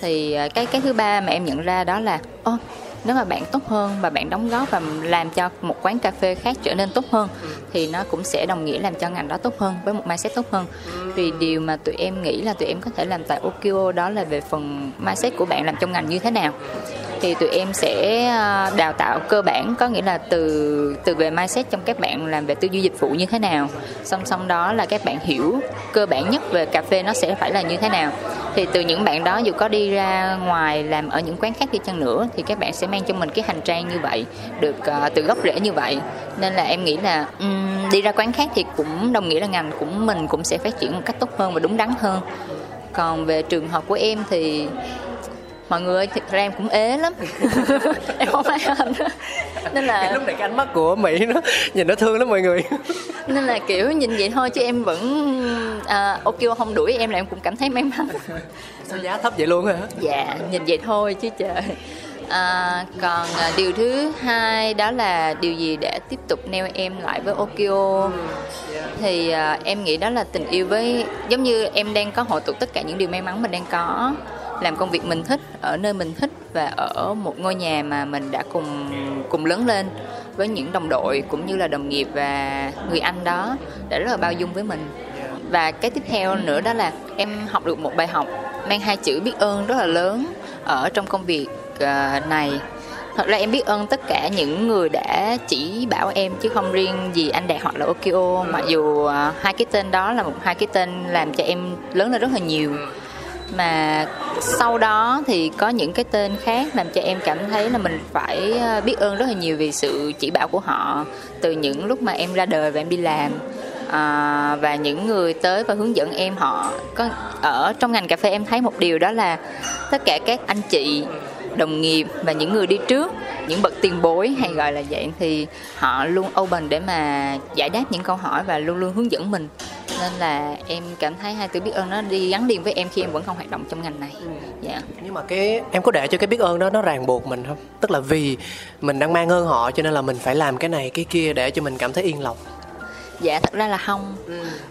thì à, cái cái thứ ba mà em nhận ra đó là ô nếu mà bạn tốt hơn và bạn đóng góp và làm cho một quán cà phê khác trở nên tốt hơn thì nó cũng sẽ đồng nghĩa làm cho ngành đó tốt hơn với một mindset tốt hơn. Vì điều mà tụi em nghĩ là tụi em có thể làm tại Okio đó là về phần mindset của bạn làm trong ngành như thế nào thì tụi em sẽ ờ, đào tạo cơ bản có nghĩa là từ từ về mindset trong các bạn làm về tư duy dịch vụ như thế nào. Song song đó là các bạn hiểu cơ bản nhất về cà phê nó sẽ phải là như thế nào. Thì từ những bạn đó dù có đi ra ngoài làm ở những quán khác đi chăng nữa thì các bạn sẽ mang cho mình cái hành trang như vậy được uh, từ gốc rễ như vậy. Nên là em nghĩ là um, đi ra quán khác thì cũng đồng nghĩa là ngành của mình cũng sẽ phát triển một cách tốt hơn và đúng đắn hơn. Còn về trường hợp của em thì mọi người ơi thật ra em cũng ế lắm. Em không phải anh nên là lúc này cái ánh mắt của mỹ nó nhìn nó thương lắm mọi người. Nên là kiểu nhìn vậy thôi chứ em vẫn à, Okio không đuổi em là em cũng cảm thấy may mắn. Sao giá thấp vậy luôn hả? Dạ nhìn vậy thôi chứ trời. À, còn à, điều thứ hai đó là điều gì để tiếp tục neo em lại với Okio thì à, em nghĩ đó là tình yêu với giống như em đang có hội tụ tất cả những điều may mắn mình đang có làm công việc mình thích, ở nơi mình thích và ở một ngôi nhà mà mình đã cùng cùng lớn lên với những đồng đội cũng như là đồng nghiệp và người anh đó đã rất là bao dung với mình. Và cái tiếp theo nữa đó là em học được một bài học mang hai chữ biết ơn rất là lớn ở trong công việc ờ, này. Thật ra em biết ơn tất cả những người đã chỉ bảo em chứ không riêng gì anh đạt hoặc là Okio, mặc dù ờ, hai cái tên đó là một, hai cái tên làm cho em lớn lên rất là nhiều mà sau đó thì có những cái tên khác làm cho em cảm thấy là mình phải ờ, biết ơn rất là nhiều vì sự chỉ bảo của họ từ những lúc mà em ra đời và em đi làm. À, và những người tới và hướng dẫn em họ. Có ở trong ngành cà phê em thấy một điều đó là tất cả các anh chị đồng nghiệp và những người đi trước những bậc tiền bối hay gọi là vậy thì họ luôn open để mà giải đáp những câu hỏi và luôn luôn hướng dẫn mình. Nên là em cảm thấy hai từ biết ơn nó đi gắn liền với em khi em vẫn không hoạt động trong ngành này. Dạ. Nhưng mà cái em có để cho cái biết ơn đó nó ràng buộc mình không? Tức là vì mình đang mang ơn họ cho nên là mình phải làm cái này cái kia để cho mình cảm thấy yên lòng dạ thật ra là không.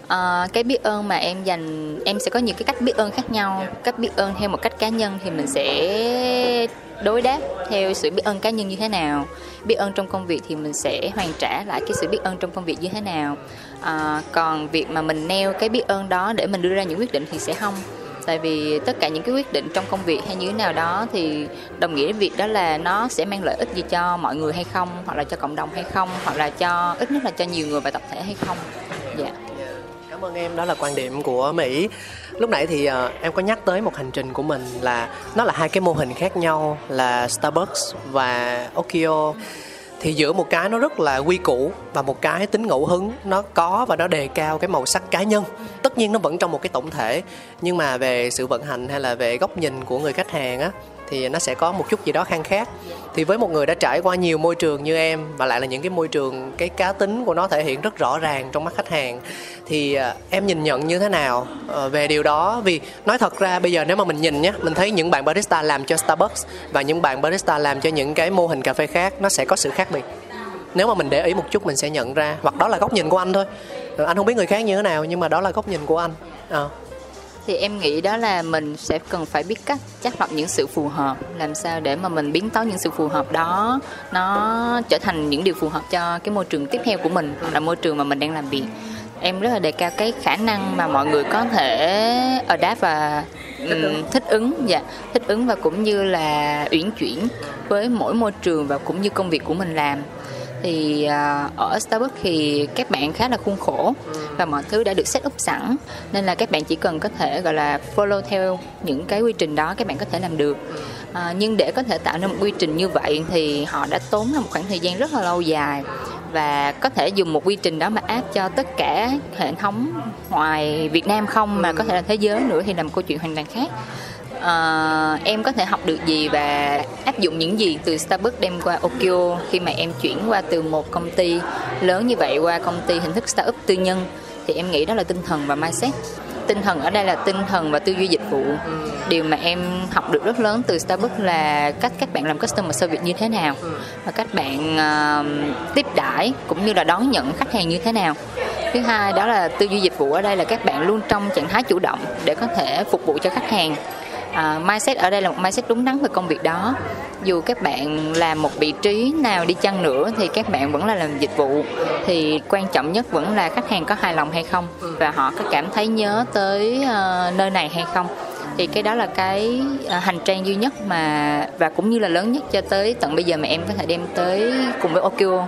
À, cái biết ơn mà em dành em sẽ có nhiều cái cách biết ơn khác nhau. Cách biết ơn theo một cách cá nhân thì mình sẽ đối đáp theo sự biết ơn cá nhân như thế nào. Biết ơn trong công việc thì mình sẽ hoàn trả lại cái sự biết ơn trong công việc như thế nào. À, còn việc mà mình neo cái biết ơn đó để mình đưa ra những quyết định thì sẽ không tại vì tất cả những cái quyết định trong công việc hay như thế nào đó thì đồng nghĩa việc đó là nó sẽ mang lợi ích gì cho mọi người hay không hoặc là cho cộng đồng hay không hoặc là cho ít nhất là cho nhiều người và tập thể hay không. Dạ. Cảm cảm ơn em đó là quan điểm của mỹ. Lúc nãy thì uh, em có nhắc tới một hành trình của mình là nó là hai cái mô hình khác nhau là starbucks và okio thì giữa một cái nó rất là quy củ và một cái tính ngẫu hứng, nó có và nó đề cao cái màu sắc cá nhân. Tất nhiên nó vẫn trong một cái tổng thể, nhưng mà về sự vận hành hay là về góc nhìn của người khách hàng á thì nó sẽ có một chút gì đó khang khác. Thì với một người đã trải qua nhiều môi trường như em và lại là những cái môi trường, cái cá tính của nó thể hiện rất rõ ràng trong mắt khách hàng, thì à, em nhìn nhận như thế nào ờ, về điều đó? Vì nói thật ra, bây giờ nếu mà mình nhìn nhé mình thấy những bạn barista làm cho Starbucks và những bạn barista làm cho những cái mô hình cà phê khác, nó sẽ có sự khác biệt. Nếu mà mình để ý một chút, mình sẽ nhận ra. Hoặc đó là góc nhìn của anh thôi. Ờ, anh không biết người khác như thế nào, nhưng mà đó là góc nhìn của anh. À thì em nghĩ đó là mình sẽ cần phải biết cách chắc lọc những sự phù hợp. Làm sao để mà mình biến tấu những sự phù hợp đó nó trở thành những điều phù hợp cho cái môi trường tiếp theo của mình là môi trường mà mình đang làm việc. Em rất là đề cao cái khả năng mà mọi người có thể adapt và um, thích ứng dạ thích ứng và cũng như là uyển chuyển với mỗi môi trường và cũng như công việc của mình làm thì à, ở Starbucks thì các bạn khá là khuôn khổ và mọi thứ đã được set up sẵn. Nên là các bạn chỉ cần có thể gọi là follow theo những cái quy trình đó các bạn có thể làm được. À, nhưng để có thể tạo nên một quy trình như vậy thì họ đã tốn ra một khoảng thời gian rất là lâu dài. Và có thể dùng một quy trình đó mà áp cho tất cả hệ thống ngoài Việt Nam không mà có thể là thế giới nữa thì là một câu chuyện hoàn toàn khác uh, em có thể học được gì và áp dụng những gì từ Starbucks đem qua Okio khi mà em chuyển qua từ một công ty lớn như vậy qua công ty hình thức startup tư nhân? Thì em nghĩ đó là tinh thần và mindset. Tinh thần ở đây là tinh thần và tư duy dịch vụ. Điều mà em học được rất lớn từ Starbucks là cách các bạn làm customer service như thế nào và các bạn uh, tiếp đãi cũng như là đón nhận khách hàng như thế nào. Thứ hai đó là tư duy dịch vụ ở đây là các bạn luôn trong trạng thái chủ động để có thể phục vụ cho khách hàng à, mindset ở đây là một mindset đúng đắn về công việc đó. Dù các bạn làm một vị trí nào đi chăng nữa thì các bạn vẫn là làm dịch vụ. Thì quan trọng nhất vẫn là khách hàng có hài lòng hay không và họ có cảm thấy nhớ tới uh, nơi này hay không thì cái đó là cái uh, hành trang duy nhất mà và cũng như là lớn nhất cho tới tận bây giờ mà em có thể đem tới cùng với Okio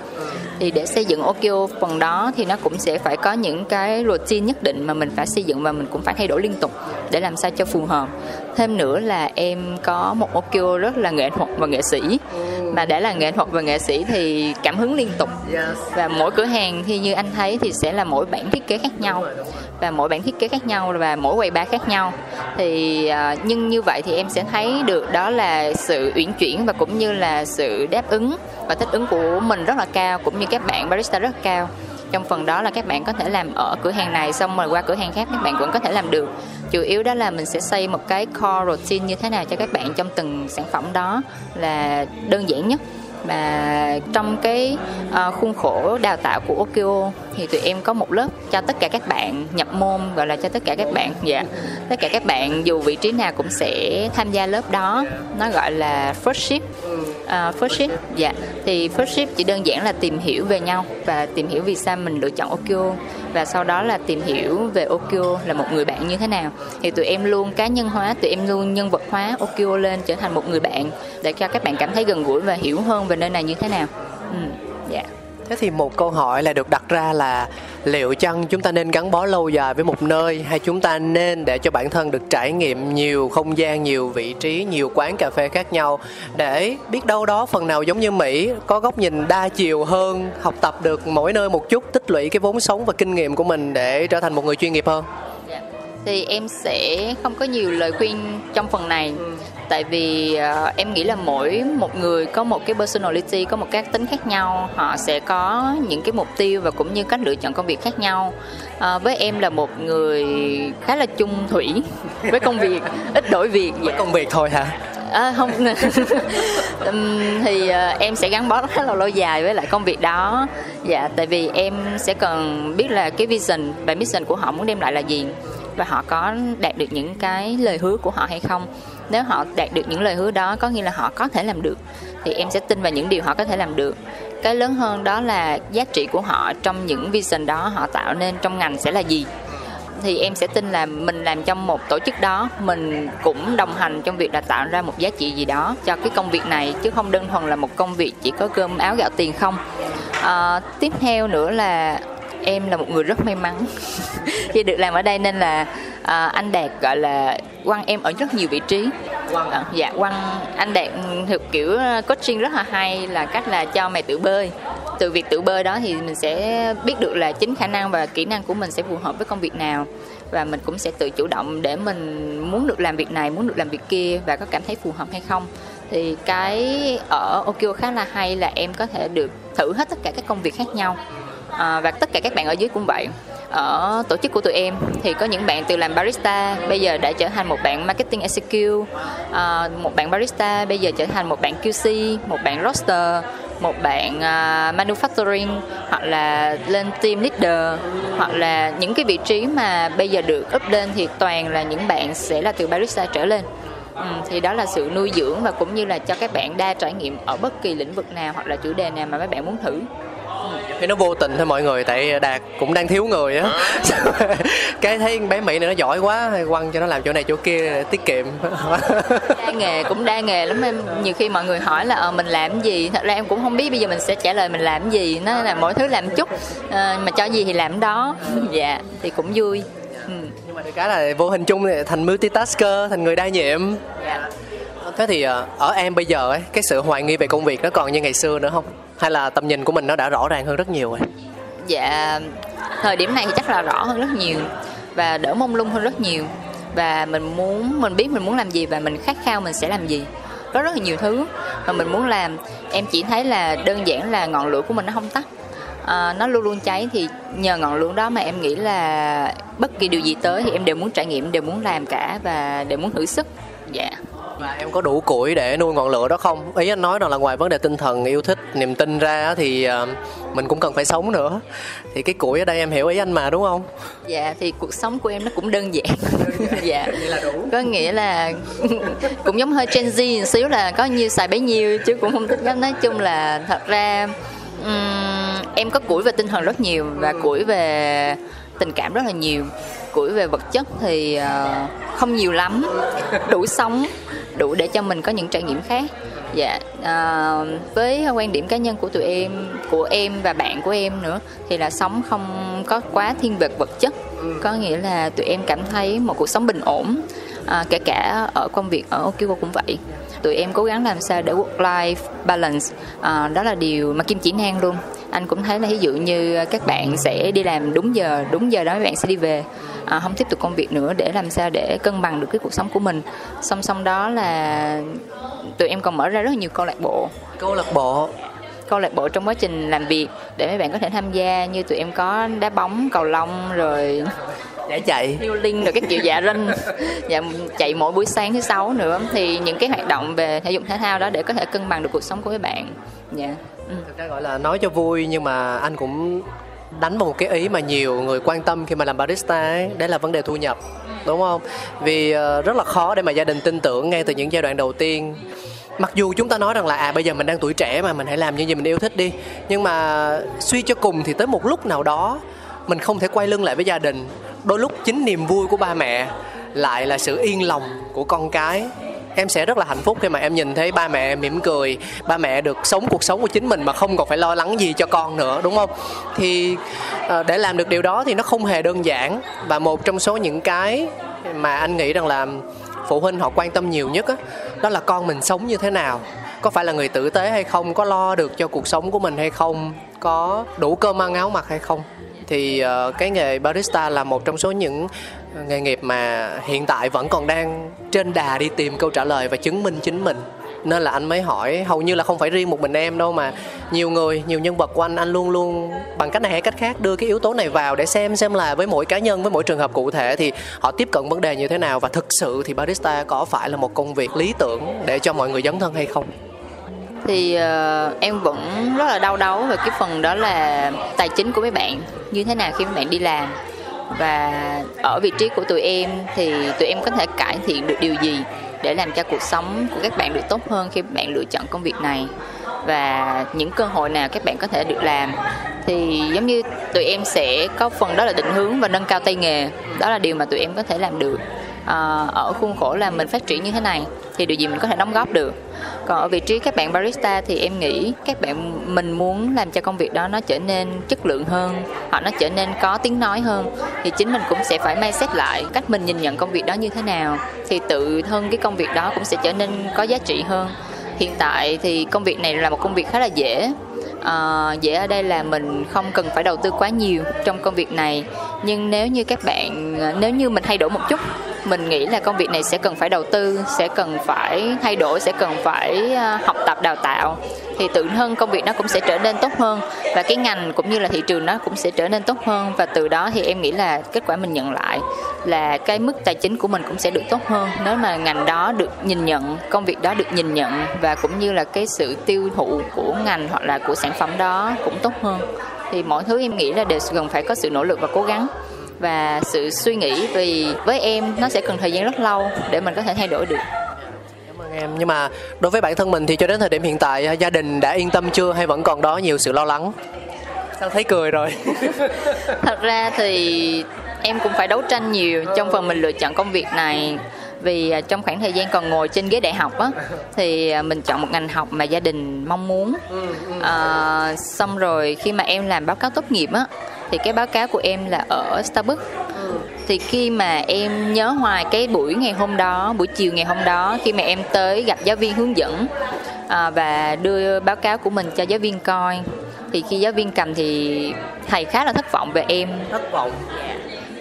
thì để xây dựng Okio phần đó thì nó cũng sẽ phải có những cái routine nhất định mà mình phải xây dựng và mình cũng phải thay đổi liên tục để làm sao cho phù hợp. Thêm nữa là em có một Okio rất là nghệ thuật và nghệ sĩ. Mà đã là nghệ thuật và nghệ sĩ thì cảm hứng liên tục. Và mỗi cửa hàng thì như anh thấy thì sẽ là mỗi bản thiết kế khác nhau và mỗi bản thiết kế khác nhau và mỗi quầy bar khác nhau. Thì à, nhưng như vậy thì em sẽ thấy được đó là sự uyển chuyển và cũng như là sự đáp ứng và thích ứng của mình rất là cao cũng như các bạn barista rất cao. Trong phần đó là các bạn có thể làm ở cửa hàng này xong rồi qua cửa hàng khác các bạn vẫn có thể làm được. Chủ yếu đó là mình sẽ xây một cái core routine như thế nào cho các bạn trong từng sản phẩm đó là đơn giản nhất. Và trong cái uh, khuôn khổ đào tạo của Okio thì tụi em có một lớp cho tất cả các bạn nhập môn gọi là cho tất cả các bạn dạ tất cả các bạn dù vị trí nào cũng sẽ tham gia lớp đó. Nó gọi là first ship uh, ờ, first ship dạ. Thì first ship chỉ đơn giản là tìm hiểu về nhau và tìm hiểu vì sao mình lựa chọn Okio và sau đó là tìm hiểu về Okio là một người bạn như thế nào. Thì tụi em luôn cá nhân hóa tụi em luôn nhân vật hóa Okio lên trở thành một người bạn để cho các bạn cảm thấy gần gũi và hiểu hơn về nơi này như thế nào. Ừ, dạ. yeah. Thế thì một câu hỏi là được đặt ra là liệu chăng chúng ta nên gắn bó lâu dài với một nơi hay chúng ta nên để cho bản thân được trải nghiệm nhiều không gian, nhiều vị trí, nhiều quán cà phê khác nhau để biết đâu đó phần nào giống như Mỹ có góc nhìn đa chiều hơn, học tập được mỗi nơi một chút, tích lũy cái vốn sống và kinh nghiệm của mình để trở thành một người chuyên nghiệp hơn. Dạ. Thì em sẽ không có nhiều lời khuyên trong phần này. Tại vì uh, em nghĩ là mỗi một người có một cái personality có một các tính khác nhau họ sẽ có những cái mục tiêu và cũng như cách lựa chọn công việc khác nhau. Uh, với em là một người khá là chung thủy với công việc ít đổi việc. Với công việc thôi hả? À, không. Thì uh, em sẽ gắn bó khá là lâu dài với lại công việc đó. Dạ tại vì em sẽ cần biết là cái vision và mission của họ muốn đem lại là gì và họ có đạt được những cái lời hứa của họ hay không. Nếu họ đạt được những lời hứa đó có nghĩa là họ có thể làm được thì em sẽ tin vào những điều họ có thể làm được. Cái lớn hơn đó là giá trị của họ trong những vision đó họ tạo nên trong ngành sẽ là gì. Thì em sẽ tin là mình làm trong một tổ chức đó mình cũng đồng hành trong việc là tạo ra một giá trị gì đó cho cái công việc này chứ không đơn thuần là một công việc chỉ có cơm áo gạo tiền không. À, tiếp theo nữa là em là một người rất may mắn. Khi được làm ở đây nên là à, anh đạt gọi là quăng em ở rất nhiều vị trí. Quăng à, dạ quăng. Anh đạt thực kiểu coaching rất là hay là cách là cho mày tự bơi. Từ việc tự bơi đó thì mình sẽ biết được là chính khả năng và kỹ năng của mình sẽ phù hợp với công việc nào. Và mình cũng sẽ tự chủ động để mình muốn được làm việc này muốn được làm việc kia và có cảm thấy phù hợp hay không. Thì cái ở Okio khá là hay là em có thể được thử hết tất cả các công việc khác nhau à, và tất cả các bạn ở dưới cũng vậy. Ở tổ chức của tụi em thì có những bạn từ làm barista bây giờ đã trở thành một bạn marketing execute à, một bạn barista bây giờ trở thành một bạn QC một bạn roster một bạn uh, manufacturing hoặc là lên team leader hoặc là những cái vị trí mà bây giờ được up lên thì toàn là những bạn sẽ là từ barista trở lên. Ừ, thì đó là sự nuôi dưỡng và cũng như là cho các bạn đa trải nghiệm ở bất kỳ lĩnh vực nào hoặc là chủ đề nào mà các bạn muốn thử thì nó vô tình thôi mọi người tại đạt cũng đang thiếu người á. Cái thấy bé mỹ này nó giỏi quá quăng cho nó làm chỗ này chỗ kia để tiết kiệm. Đa nghề cũng đa nghề lắm em. Nhiều khi mọi người hỏi là ờ, mình làm gì? Thật ra em cũng không biết bây giờ mình sẽ trả lời mình làm gì. Nó là mỗi thứ làm chút à, mà cho gì thì làm đó. Dạ thì cũng vui. Ừ. nhưng mà được cái là vô hình chung thì thành multitasker thành người đa nhiệm. Dạ thế thì ờ, ở em bây giờ ấy cái sự hoài nghi về công việc nó còn như ngày xưa nữa không? Hay là tầm nhìn của mình nó đã rõ ràng hơn rất nhiều rồi? Dạ thời điểm này thì chắc là rõ hơn rất nhiều và đỡ mông lung hơn rất nhiều. Và mình muốn mình biết mình muốn làm gì và mình khát khao mình sẽ làm gì. Có rất là nhiều thứ mà mình muốn làm. Em chỉ thấy là đơn giản là ngọn lửa của mình nó không tắt. À, nó luôn luôn cháy thì nhờ ngọn lửa đó mà em nghĩ là bất kỳ điều gì tới thì em đều muốn trải nghiệm đều muốn làm cả và đều muốn thử sức. Dạ và em có đủ củi để nuôi ngọn lửa đó không? Ý anh nói rằng là ngoài vấn đề tinh thần yêu thích niềm tin ra thì ờ, mình cũng cần phải sống nữa. Thì cái củi ở đây em hiểu ý anh mà đúng không? Dạ thì cuộc sống của em nó cũng đơn giản. Dạ. Vậy là đủ. có nghĩa là cũng giống hơi Gen Z một xíu là có nhiêu xài bấy nhiêu chứ cũng không thích lắm. Nói chung là thật ra um, em có củi về tinh thần rất nhiều và củi về tình cảm rất là nhiều. Củi về vật chất thì uh, không nhiều lắm. Đủ sống đủ để cho mình có những trải nghiệm khác. Dạ à, với quan điểm cá nhân của tụi em của em và bạn của em nữa thì là sống không có quá thiên về vật chất. Có nghĩa là tụi em cảm thấy một cuộc sống bình ổn à, kể cả ở công việc ở Okgo cũng vậy. Tụi em cố gắng làm sao để work life balance à, đó là điều mà kim chỉ nang luôn. Anh cũng thấy là ví dụ như các bạn sẽ đi làm đúng giờ đúng giờ đó các bạn sẽ đi về à, không tiếp tục công việc nữa để làm sao để cân bằng được cái cuộc sống của mình. Song song đó là tụi em còn mở ra rất nhiều câu lạc bộ. Câu lạc bộ? Câu lạc bộ trong quá trình làm việc để mấy bạn có thể tham gia như tụi em có đá bóng cầu lông rồi giải chạy. linh rồi các kiểu. Dạ rinh dạ chạy mỗi buổi sáng thứ sáu nữa. Thì những cái hoạt động về thể dục thể thao đó để có thể cân bằng được cuộc sống của các bạn. Dạ. Ừ. thực ra gọi là nói cho vui nhưng mà anh cũng đánh vào một cái ý mà nhiều người quan tâm khi mà làm barista ấy, đấy là vấn đề thu nhập đúng không? Vì ờ, rất là khó để mà gia đình tin tưởng ngay từ những giai đoạn đầu tiên. Mặc dù chúng ta nói rằng là à bây giờ mình đang tuổi trẻ mà mình hãy làm những gì mình yêu thích đi. Nhưng mà suy cho cùng thì tới một lúc nào đó mình không thể quay lưng lại với gia đình. Đôi lúc chính niềm vui của ba mẹ lại là sự yên lòng của con cái em sẽ rất là hạnh phúc khi mà em nhìn thấy ba mẹ mỉm cười. Ba mẹ được sống cuộc sống của chính mình mà không còn phải lo lắng gì cho con nữa đúng không? Thì ờ, để làm được điều đó thì nó không hề đơn giản. Và một trong số những cái mà anh nghĩ rằng là phụ huynh họ quan tâm nhiều nhất đó, đó là con mình sống như thế nào. Có phải là người tử tế hay không? Có lo được cho cuộc sống của mình hay không? Có đủ cơm ăn áo mặc hay không? Thì uh, cái nghề barista là một trong số những nghề nghiệp mà hiện tại vẫn còn đang trên đà đi tìm câu trả lời và chứng minh chính mình. Nên là anh mới hỏi hầu như là không phải riêng một mình em đâu mà nhiều người nhiều nhân vật của anh anh luôn luôn bằng cách này hay cách khác đưa cái yếu tố này vào để xem xem là với mỗi cá nhân với mỗi trường hợp cụ thể thì họ tiếp cận vấn đề như thế nào. Và thực sự thì barista có phải là một công việc lý tưởng để cho mọi người dấn thân hay không? Thì uh, em vẫn rất là đau đáu về cái phần đó là tài chính của mấy bạn. Như thế nào khi mấy bạn đi làm? Và ở vị trí của tụi em thì tụi em có thể cải thiện được điều gì để làm cho cuộc sống của các bạn được tốt hơn khi bạn lựa chọn công việc này? Và những cơ hội nào các bạn có thể được làm? Thì giống như tụi em sẽ có phần đó là định hướng và nâng cao tay nghề. Đó là điều mà tụi em có thể làm được. Ờ, ở khuôn khổ là mình phát triển như thế này thì điều gì mình có thể đóng góp được. Còn ở vị trí các bạn barista thì em nghĩ các bạn mình muốn làm cho công việc đó nó trở nên chất lượng hơn hoặc nó trở nên có tiếng nói hơn thì chính mình cũng sẽ phải may xét lại cách mình nhìn nhận công việc đó như thế nào thì tự thân cái công việc đó cũng sẽ trở nên có giá trị hơn. Hiện tại thì công việc này là một công việc khá là dễ. À, dễ ở đây là mình không cần phải đầu tư quá nhiều trong công việc này nhưng nếu như các bạn ờ, nếu như mình thay đổi một chút mình nghĩ là công việc này sẽ cần phải đầu tư, sẽ cần phải thay đổi, sẽ cần phải à, học tập, đào tạo. Thì tự thân công việc nó cũng sẽ trở nên tốt hơn và cái ngành cũng như là thị trường nó cũng sẽ trở nên tốt hơn. Và từ đó thì em nghĩ là kết quả mình nhận lại là cái mức tài chính của mình cũng sẽ được tốt hơn. Nếu mà ngành đó được nhìn nhận, công việc đó được nhìn nhận và cũng như là cái sự tiêu thụ của ngành hoặc là của sản phẩm đó cũng tốt hơn. Thì mọi thứ em nghĩ là đều cần phải có sự nỗ lực và cố gắng và sự suy nghĩ vì với em nó sẽ cần thời gian rất lâu để mình có thể thay đổi được. Cảm ơn em. Nhưng mà đối với bản thân mình thì cho đến thời điểm hiện tại gia đình đã yên tâm chưa hay vẫn còn đó nhiều sự lo lắng? Sao thấy cười rồi? Thật ra thì em cũng phải đấu tranh nhiều trong phần mình lựa chọn công việc này. Vì à, trong khoảng thời gian còn ngồi trên ghế đại học á thì à, mình chọn một ngành học mà gia đình mong muốn. À, xong rồi khi mà em làm báo cáo tốt nghiệp á thì cái báo cáo của em là ở Starbucks. Thì khi mà em nhớ hoài cái buổi ngày hôm đó buổi chiều ngày hôm đó khi mà em tới gặp giáo viên hướng dẫn à, và đưa báo cáo của mình cho giáo viên coi thì khi giáo viên cầm thì thầy khá là thất vọng về em. Thất vọng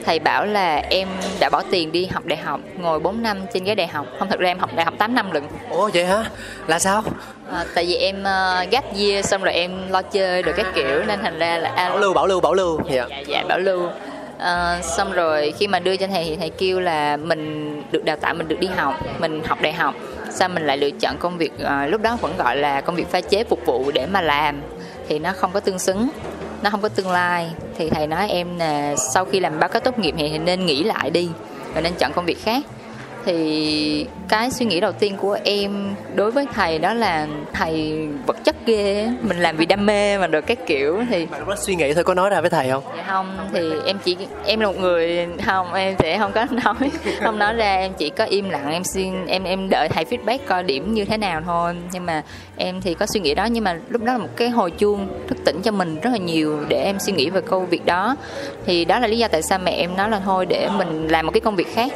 thầy bảo là em đã bỏ tiền đi học đại học ngồi 4 năm trên ghế đại học. Không thật ra em học đại học 8 năm lận. Ủa vậy hả? Là sao? À, tại vì em uh, gap year xong rồi em lo chơi rồi các kiểu nên thành ra là à, bảo lưu bảo lưu bảo lưu. Dạ. Dạ, dạ bảo lưu. À, xong rồi khi mà đưa cho thầy thì thầy kêu là mình được đào tạo mình được đi học mình học đại học. Sao mình lại lựa chọn công việc à, lúc đó vẫn gọi là công việc pha chế phục vụ để mà làm. Thì nó không có tương xứng nó không có tương lai. Thì thầy nói em là sau khi làm báo cáo tốt nghiệp thì nên nghĩ lại đi. Và nên chọn công việc khác thì cái suy nghĩ đầu tiên của em đối với thầy đó là thầy vật chất ghê mình làm vì đam mê mà được các kiểu thì bạn đó suy nghĩ thôi có nói ra với thầy không? Dạ không thì em chỉ em là một người không em sẽ không có nói không nói ra em chỉ có im lặng em xin em em đợi thầy feedback coi điểm như thế nào thôi. Nhưng mà em thì có suy nghĩ đó nhưng mà lúc đó là một cái hồi chuông thức tỉnh cho mình rất là nhiều để em suy nghĩ về công việc đó. Thì đó là lý do tại sao mẹ em nói là thôi để mình làm một cái công việc khác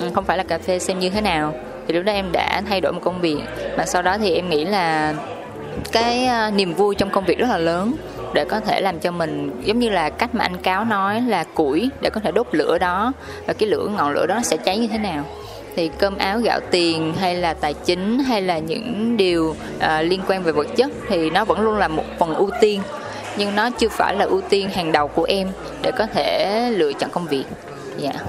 Ừ, không phải là cà phê xem như thế nào. Thì lúc đó em đã thay đổi một công việc mà sau đó thì em nghĩ là cái ờ, niềm vui trong công việc rất là lớn để có thể làm cho mình giống như là cách mà anh cáo nói là củi để có thể đốt lửa đó và cái lửa ngọn lửa đó sẽ cháy như thế nào. Thì cơm áo gạo tiền hay là tài chính hay là những điều uh, liên quan về vật chất thì nó vẫn luôn là một phần ưu tiên. Nhưng nó chưa phải là ưu tiên hàng đầu của em để có thể lựa chọn công việc. Dạ. yeah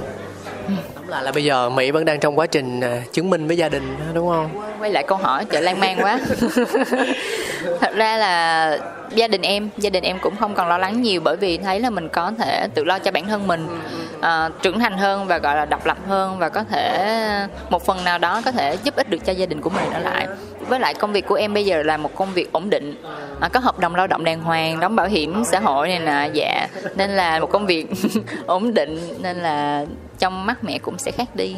là là bây giờ mỹ vẫn đang trong quá trình à, chứng minh với gia đình đúng không? Quay lại câu hỏi chợ lan man quá. Thật ra là gia đình em gia đình em cũng không còn lo lắng nhiều bởi vì thấy là mình có thể tự lo cho bản thân mình à, trưởng thành hơn và gọi là độc lập hơn và có thể một phần nào đó có thể giúp ích được cho gia đình của mình ở lại. Với lại công việc của em bây giờ là một công việc ổn định à, có hợp đồng lao động đàng hoàng đóng bảo hiểm xã hội này nè dạ. Nên là một công việc ổn định nên là trong mắt mẹ cũng sẽ khác đi.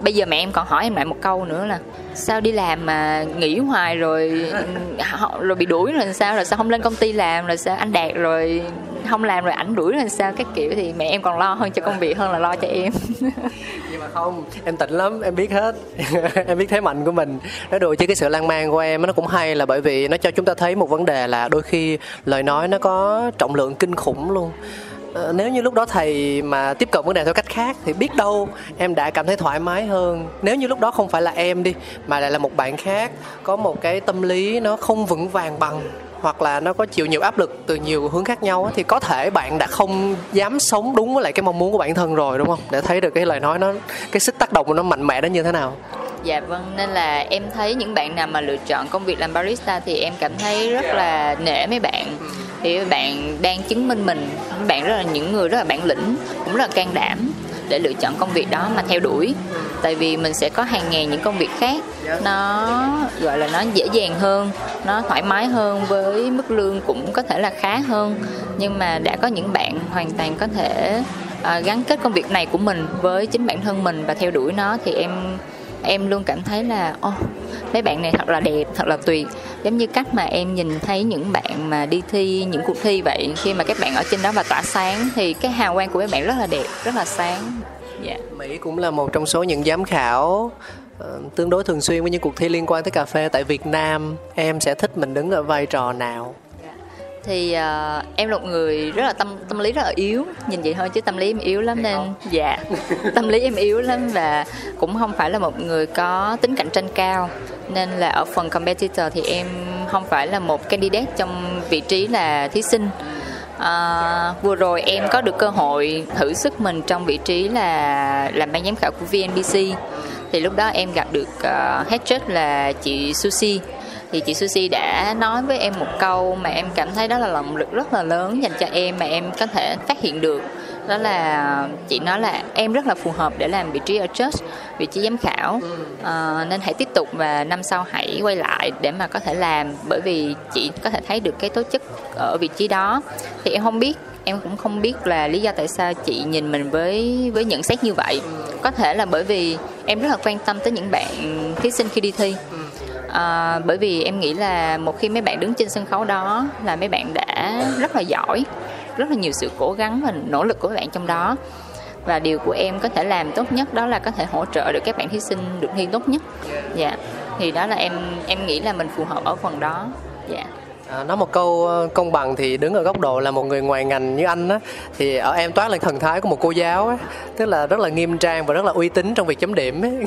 Bây giờ mẹ em còn hỏi em lại một câu nữa là, sao đi làm mà nghỉ hoài rồi rồi bị đuổi rồi sao? Rồi sao không lên công ty làm? Rồi sao anh đạt rồi không làm rồi ảnh đuổi rồi sao? Các kiểu thì mẹ em còn lo hơn cho công việc hơn là lo cho em. Nhưng mà không, em tỉnh lắm, em biết hết. Em biết thế mạnh của mình. Nói đùa chứ cái sự lan man của em nó cũng hay là bởi vì nó cho chúng ta thấy một vấn đề là đôi khi lời nói nó có trọng lượng kinh khủng luôn. Ờ, nếu như lúc đó thầy mà tiếp cận vấn đề theo cách khác thì biết đâu em đã cảm thấy thoải mái hơn. Nếu như lúc đó không phải là em đi, mà lại là một bạn khác, có một cái tâm lý nó không vững vàng bằng, hoặc là nó có chịu nhiều áp lực từ nhiều hướng khác nhau thì có thể bạn đã không dám sống đúng với lại cái mong muốn của bản thân rồi, đúng không? Để thấy được cái lời nói nó, cái sức tác động của nó mạnh mẽ đến như thế nào. Dạ vâng nên là em thấy những bạn nào mà lựa chọn công việc làm barista thì em cảm thấy rất là nể mấy bạn thì bạn đang chứng minh mình. Bạn rất là những người rất là bản lĩnh cũng rất là can đảm để lựa chọn công việc đó mà theo đuổi. Tại vì mình sẽ có hàng ngàn những công việc khác. Nó gọi là nó dễ dàng hơn nó thoải mái hơn với mức lương cũng có thể là khá hơn. Nhưng mà đã có những bạn hoàn toàn có thể uh, gắn kết công việc này của mình với chính bản thân mình và theo đuổi nó thì em em luôn cảm thấy là ô oh, mấy bạn này thật là đẹp thật là tuyệt. Giống như cách mà em nhìn thấy những bạn mà đi thi những cuộc thi vậy. Khi mà các bạn ở trên đó và tỏa sáng thì cái hào quang của các bạn rất là đẹp rất là sáng. Dạ. Yeah. mỹ cũng là một trong số những giám khảo uh, tương đối thường xuyên với những cuộc thi liên quan tới cà phê tại việt nam. Em sẽ thích mình đứng ở vai trò nào thì uh, em là một người rất là tâm tâm lý rất là yếu. Nhìn vậy thôi chứ tâm lý em yếu lắm nên dạ. tâm lý em yếu lắm và cũng không phải là một người có tính cạnh tranh cao. Nên là ở phần competitor thì em không phải là một candidate trong vị trí là thí sinh. À, vừa rồi em có được cơ hội thử sức mình trong vị trí là làm ban giám khảo của VNBC thì lúc đó em gặp được uh, head judge là chị Sushi thì chị Sushi đã nói với em một câu mà em cảm thấy đó là động lực rất là lớn dành cho em mà em có thể phát hiện được. Đó là chị nói là em rất là phù hợp để làm vị trí ở church vị trí giám khảo. À, nên hãy tiếp tục và năm sau hãy quay lại để mà có thể làm bởi vì chị có thể thấy được cái tố chất ở vị trí đó. Thì em không biết em cũng không biết là lý do tại sao chị nhìn mình với với nhận xét như vậy. Có thể là bởi vì em rất là quan tâm tới những bạn thí sinh khi đi thi à, bởi vì em nghĩ là một khi mấy bạn đứng trên sân khấu đó là mấy bạn đã rất là giỏi rất là nhiều sự cố gắng và nỗ lực của các bạn trong đó. Và điều của em có thể làm tốt nhất đó là có thể hỗ trợ được các bạn thí sinh được thi tốt nhất. Dạ thì đó là em em nghĩ là mình phù hợp ở phần đó. Dạ. À, nói một câu ờ, công bằng thì đứng ở góc độ là một người ngoài ngành như anh á thì ở em toát lên thần thái của một cô giáo á tức là rất là nghiêm trang và rất là uy tín trong việc chấm điểm ấy.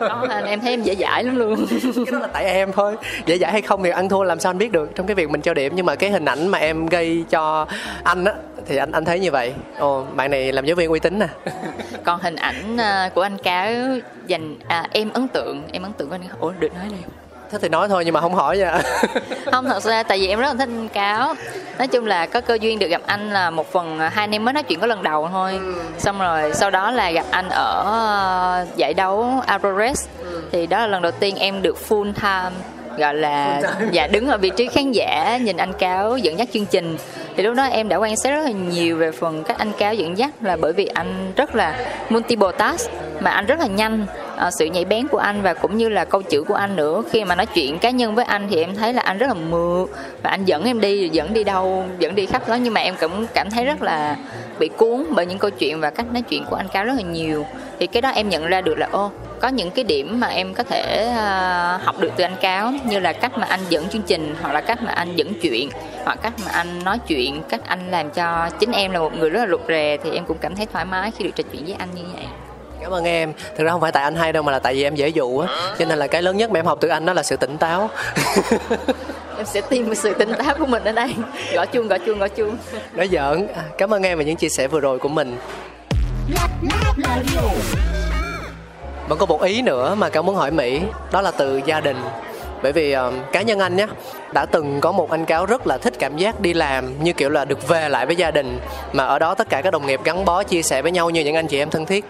đó em thấy em dễ dãi lắm luôn. Cái đó là tại em thôi. Dễ dãi hay không thì ăn thua làm sao anh biết được trong cái việc mình cho điểm. Nhưng mà cái hình ảnh mà em gây cho anh á thì anh anh thấy như vậy. Ồ bạn này làm giáo viên uy tín nè. Còn hình ảnh ờ, của anh cáo dành à, em ấn tượng em ấn tượng với anh ủa được nói đi thế thì nói thôi nhưng mà không hỏi nha. Không thật ra tại vì em rất là thích anh cáo. Nói chung là có cơ duyên được gặp anh là một phần hai anh em mới nói chuyện có lần đầu thôi. Ừ. xong rồi sau đó là gặp anh ở ờ, giải đấu Alvarez. Ừ. thì đó là lần đầu tiên em được full time gọi là dạ đứng ở vị trí khán giả nhìn anh cáo dẫn dắt chương trình. Thì lúc đó em đã quan sát rất là nhiều về phần cách anh cáo dẫn dắt là bởi vì anh rất là multiple task mà anh rất là nhanh. À, sự nhạy bén của anh và cũng như là câu chữ của anh nữa. Khi mà nói chuyện cá nhân với anh thì em thấy là anh rất là mượt và anh dẫn em đi dẫn đi đâu dẫn đi khắp đó. Nhưng mà em cũng cảm thấy rất là bị cuốn bởi những câu chuyện và cách nói chuyện của anh cáo rất là nhiều. Thì cái đó em nhận ra được là ô có những cái điểm mà em có thể uh, học được từ anh cáo như là cách mà anh dẫn chương trình hoặc là cách mà anh dẫn chuyện hoặc cách mà anh nói chuyện cách anh làm cho chính em là một người rất là rụt rè thì em cũng cảm thấy thoải mái khi được trò chuyện với anh như vậy. Cảm ơn em. Thực ra không phải tại anh hay đâu mà là tại vì em dễ dụ á. Cho nên là cái lớn nhất mà em học từ anh đó là sự tỉnh táo. Em sẽ tìm sự tỉnh táo của mình ở đây. Gõ chuông gõ chuông gõ chuông. Nói giỡn. À, cảm ơn em về những chia sẻ vừa rồi của mình vẫn có một ý nữa mà cáo muốn hỏi mỹ đó là từ gia đình. Bởi vì uh, cá nhân anh nhé đã từng có một anh cáo rất là thích cảm giác đi làm như kiểu là được về lại với gia đình mà ở đó tất cả các đồng nghiệp gắn bó chia sẻ với nhau như những anh chị em thân thiết.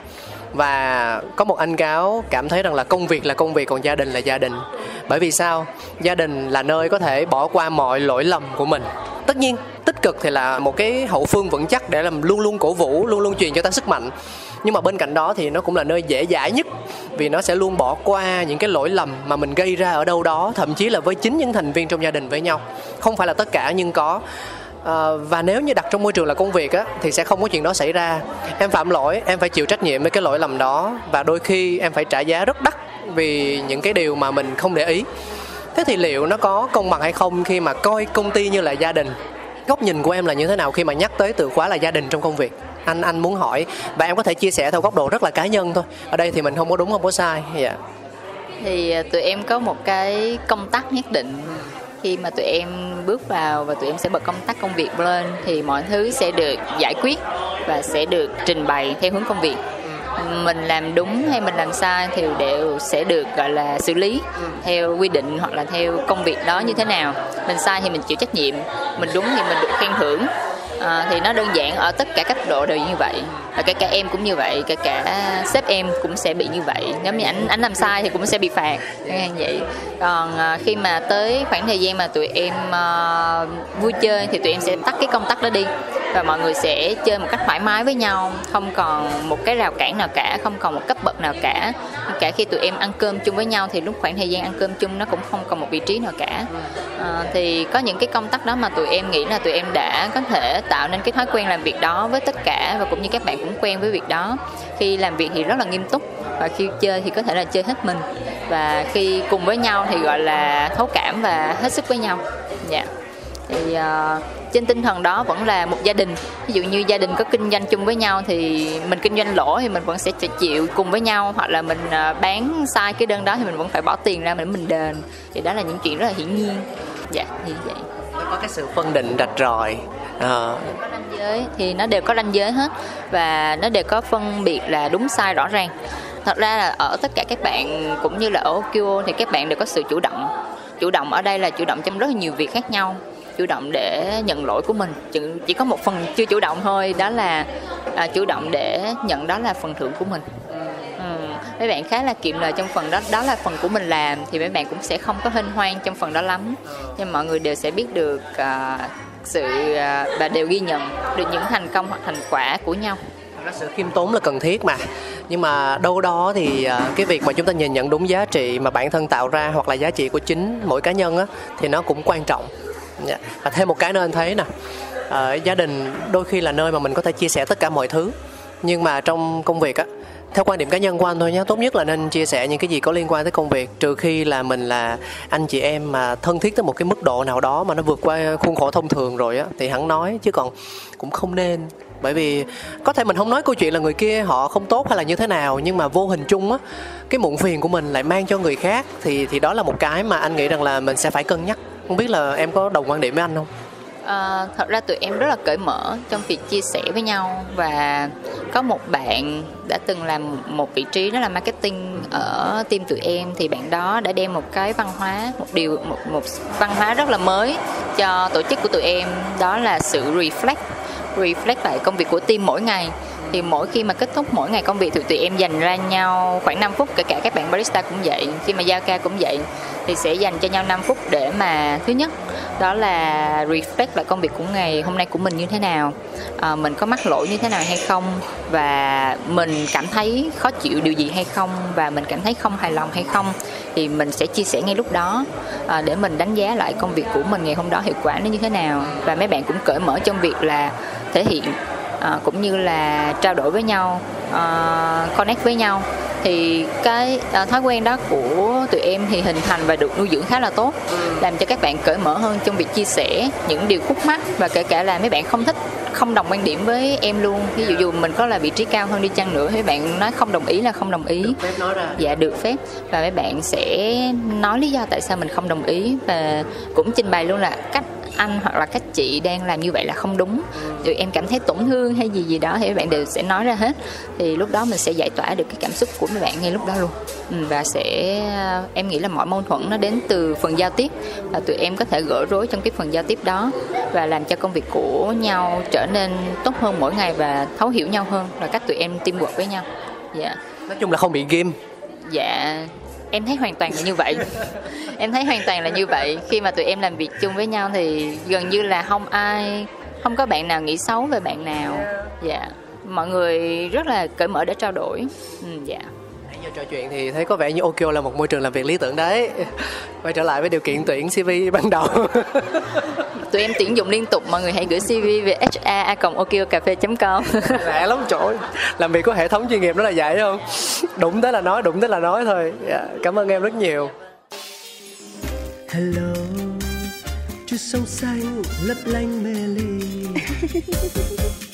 Và có một anh cáo cảm thấy rằng là công việc là công việc còn gia đình là gia đình. Bởi vì sao? Gia đình là nơi có thể bỏ qua mọi lỗi lầm của mình. Tất nhiên tích cực thì là một cái hậu phương vững chắc để làm luôn luôn cổ vũ luôn luôn truyền cho ta sức mạnh nhưng mà bên cạnh đó thì nó cũng là nơi dễ dãi nhất vì nó sẽ luôn bỏ qua những cái lỗi lầm mà mình gây ra ở đâu đó thậm chí là với chính những thành viên trong gia đình với nhau. Không phải là tất cả nhưng có. À, và nếu như đặt trong môi trường là công việc á thì sẽ không có chuyện đó xảy ra. Em phạm lỗi em phải chịu trách nhiệm với cái lỗi lầm đó và đôi khi em phải trả giá rất đắt vì những cái điều mà mình không để ý. Thế thì liệu nó có công bằng hay không khi mà coi công ty như là gia đình? Góc nhìn của em là như thế nào khi mà nhắc tới từ khóa là gia đình trong công việc? Anh anh muốn hỏi và em có thể chia sẻ theo góc độ rất là cá nhân thôi. Ở đây thì mình không có đúng, không có sai. Dạ. Yeah. thì à, tụi em có một cái công tắc nhất định. Khi mà tụi em bước vào và tụi em sẽ bật công tác công việc lên thì mọi thứ sẽ được giải quyết và sẽ được trình bày theo hướng công việc mình làm đúng hay mình làm sai thì đều sẽ được gọi là xử lý theo quy định hoặc là theo công việc đó như thế nào. Mình sai thì mình chịu trách nhiệm mình đúng thì mình được khen thưởng. À, thì nó đơn giản ở tất cả các độ đều như vậy. Và kể cả em cũng như vậy kể cả sếp em cũng sẽ bị như vậy. Nếu như anh anh làm sai thì cũng sẽ bị phạt như vậy. Còn à, khi mà tới khoảng thời gian mà tụi em à, vui chơi thì tụi em sẽ tắt cái công tắc đó đi và mọi người sẽ chơi một cách thoải mái với nhau. Không còn một cái rào cản nào cả không còn một cấp bậc nào cả. Cả khi tụi em ăn cơm chung với nhau thì lúc khoảng thời gian ăn cơm chung nó cũng không còn một vị trí nào cả. À, thì có những cái công tắc đó mà tụi em nghĩ là tụi em đã có thể tạo nên cái thói quen làm việc đó với tất cả và cũng như các bạn cũng quen với việc đó. Khi làm việc thì rất là nghiêm túc và khi chơi thì có thể là chơi hết mình. Và khi cùng với nhau thì gọi là thấu cảm và hết sức với nhau. Dạ. Yeah. thì uh, trên tinh thần đó vẫn là một gia đình. Ví dụ như gia đình có kinh doanh chung với nhau thì mình kinh doanh lỗ thì mình vẫn sẽ chịu cùng với nhau hoặc là mình uh, bán sai cái đơn đó thì mình vẫn phải bỏ tiền ra để mình đền. Thì đó là những chuyện rất là hiển nhiên. Dạ như vậy. Nó có cái sự phân định rạch ròi à. có ranh giới thì nó đều có ranh giới hết. Và nó đều có phân biệt là đúng sai rõ ràng. Thật ra là ở tất cả các bạn cũng như là ở Okio thì các bạn đều có sự chủ động. Chủ động ở đây là chủ động trong rất là nhiều việc khác nhau chủ động để nhận lỗi của mình. Chỉ, chỉ có một phần chưa chủ động thôi đó là à, chủ động để nhận đó là phần thưởng của mình. Mấy bạn khá là kiệm lời trong phần đó đó là phần của mình làm thì mấy bạn cũng sẽ không có hân hoan trong phần đó lắm. Nhưng mọi người đều sẽ biết được uh, sự uh, và đều ghi nhận được những thành công hoặc thành quả của nhau. Sự khiêm tốn là cần thiết mà. Nhưng mà đâu đó thì uh, cái việc mà chúng ta nhìn nhận đúng giá trị mà bản thân tạo ra hoặc là giá trị của chính mỗi cá nhân á thì nó cũng quan trọng dạ. và thêm một cái nữa anh thấy nè. Ở gia đình đôi khi là nơi mà mình có thể chia sẻ tất cả mọi thứ. Nhưng mà trong công việc á, theo quan điểm cá nhân của anh thôi nhé, tốt nhất là nên chia sẻ những cái gì có liên quan tới công việc, trừ khi là mình là anh chị em mà thân thiết tới một cái mức độ nào đó mà nó vượt qua khuôn khổ thông thường rồi á, thì hắn nói, chứ còn cũng không nên. Bởi vì có thể mình không nói câu chuyện là người kia họ không tốt hay là như thế nào, nhưng mà vô hình chung á, cái muộn phiền của mình lại mang cho người khác, thì thì đó là một cái mà anh nghĩ rằng là mình sẽ phải cân nhắc không biết là em có đồng quan điểm với anh không? À, thật ra tụi em rất là cởi mở trong việc chia sẻ với nhau và có một bạn đã từng làm một vị trí đó là marketing ở team tụi em thì bạn đó đã đem một cái văn hóa một điều một một văn hóa rất là mới cho tổ chức của tụi em đó là sự reflect reflect lại công việc của team mỗi ngày thì mỗi khi mà kết thúc mỗi ngày công việc thì tụi em dành ra nhau khoảng 5 phút kể cả các bạn barista cũng vậy khi mà giao ca cũng vậy thì sẽ dành cho nhau 5 phút để mà thứ nhất đó là reflect lại công việc của ngày hôm nay của mình như thế nào à, mình có mắc lỗi như thế nào hay không và mình cảm thấy khó chịu điều gì hay không và mình cảm thấy không hài lòng hay không thì mình sẽ chia sẻ ngay lúc đó à, để mình đánh giá lại công việc của mình ngày hôm đó hiệu quả nó như thế nào. Và mấy bạn cũng cởi mở trong việc là thể hiện à, cũng như là trao đổi với nhau à, connect với nhau. Thì cái à, thói quen đó của tụi em thì hình thành và được nuôi dưỡng khá là tốt làm cho các bạn cởi mở hơn trong việc chia sẻ những điều khúc mắc và kể cả là mấy bạn không thích không đồng quan điểm với em luôn. Ví dụ dù mình có là vị trí cao hơn đi chăng nữa mấy bạn nói không đồng ý là không đồng ý. Được phép nói ra. dạ được phép. Và mấy bạn sẽ nói lý do tại sao mình không đồng ý. Và cũng trình bày luôn là cách anh hoặc là các chị đang làm như vậy là không đúng. Rồi em cảm thấy tổn thương hay gì gì đó thì các bạn đều sẽ nói ra hết. Thì lúc đó mình sẽ giải tỏa được cái cảm xúc của mấy bạn ngay lúc đó luôn. Ừ, và sẽ em nghĩ là mọi mâu thuẫn nó đến từ phần giao tiếp. Và tụi em có thể gỡ rối trong cái phần giao tiếp đó và làm cho công việc của nhau trở nên tốt hơn mỗi ngày và thấu hiểu nhau hơn. Và cách tụi em teamwork với nhau. Dạ. Yeah. nói chung là không bị ghim. Dạ em thấy hoàn toàn là như vậy. Em thấy hoàn toàn là như vậy. Khi mà tụi em làm việc chung với nhau thì gần như là không ai không có bạn nào nghĩ xấu về bạn nào. Dạ. Yeah. mọi người rất là cởi mở để trao đổi. Ừ, dạ. yeah giờ trò chuyện thì thấy có vẻ như Okio là một môi trường làm việc lý tưởng đấy. Quay trở lại với điều kiện tuyển CV ban đầu. Tụi em tuyển dụng liên tục mọi người hãy gửi CV về hr@okiocafe.com lẹ lắm chỗ làm việc có hệ thống chuyên nghiệp đó là vậy không? Đụng tới là nói đụng tới là nói thôi. Yeah, dạ, cảm ơn em rất nhiều. Hello chút sông xanh lấp lánh mê ly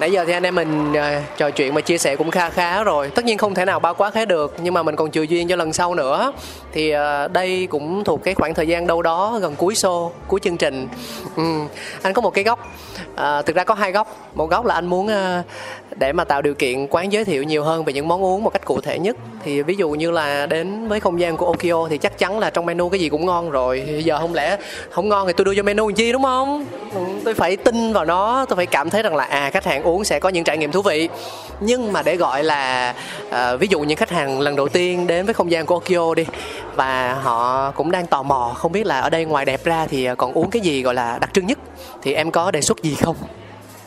nãy giờ thì anh em mình uh, trò chuyện và chia sẻ cũng kha khá rồi. Tất nhiên không thể nào bao quát hết được nhưng mà mình còn trừ duyên cho lần sau nữa. Thì uh, đây cũng thuộc cái khoảng thời gian đâu đó gần cuối show cuối chương trình. Ừ. anh có một cái góc uh, thực ra có hai góc. Một góc là anh muốn uh, để mà tạo điều kiện quán giới thiệu nhiều hơn về những món uống một cách cụ thể nhất. Thì ví dụ như là đến với không gian của Okio thì chắc chắn là trong menu cái gì cũng ngon rồi. Thì giờ không lẽ không ngon thì tôi đưa cho menu làm chi đúng không? Tôi phải tin vào nó tôi phải cảm thấy rằng là à khách hàng uống sẽ có những trải nghiệm thú vị. Nhưng mà để gọi là à, ví dụ những khách hàng lần đầu tiên đến với không gian của Okio đi và họ cũng đang tò mò không biết là ở đây ngoài đẹp ra thì còn uống cái gì gọi là đặc trưng nhất thì em có đề xuất gì không?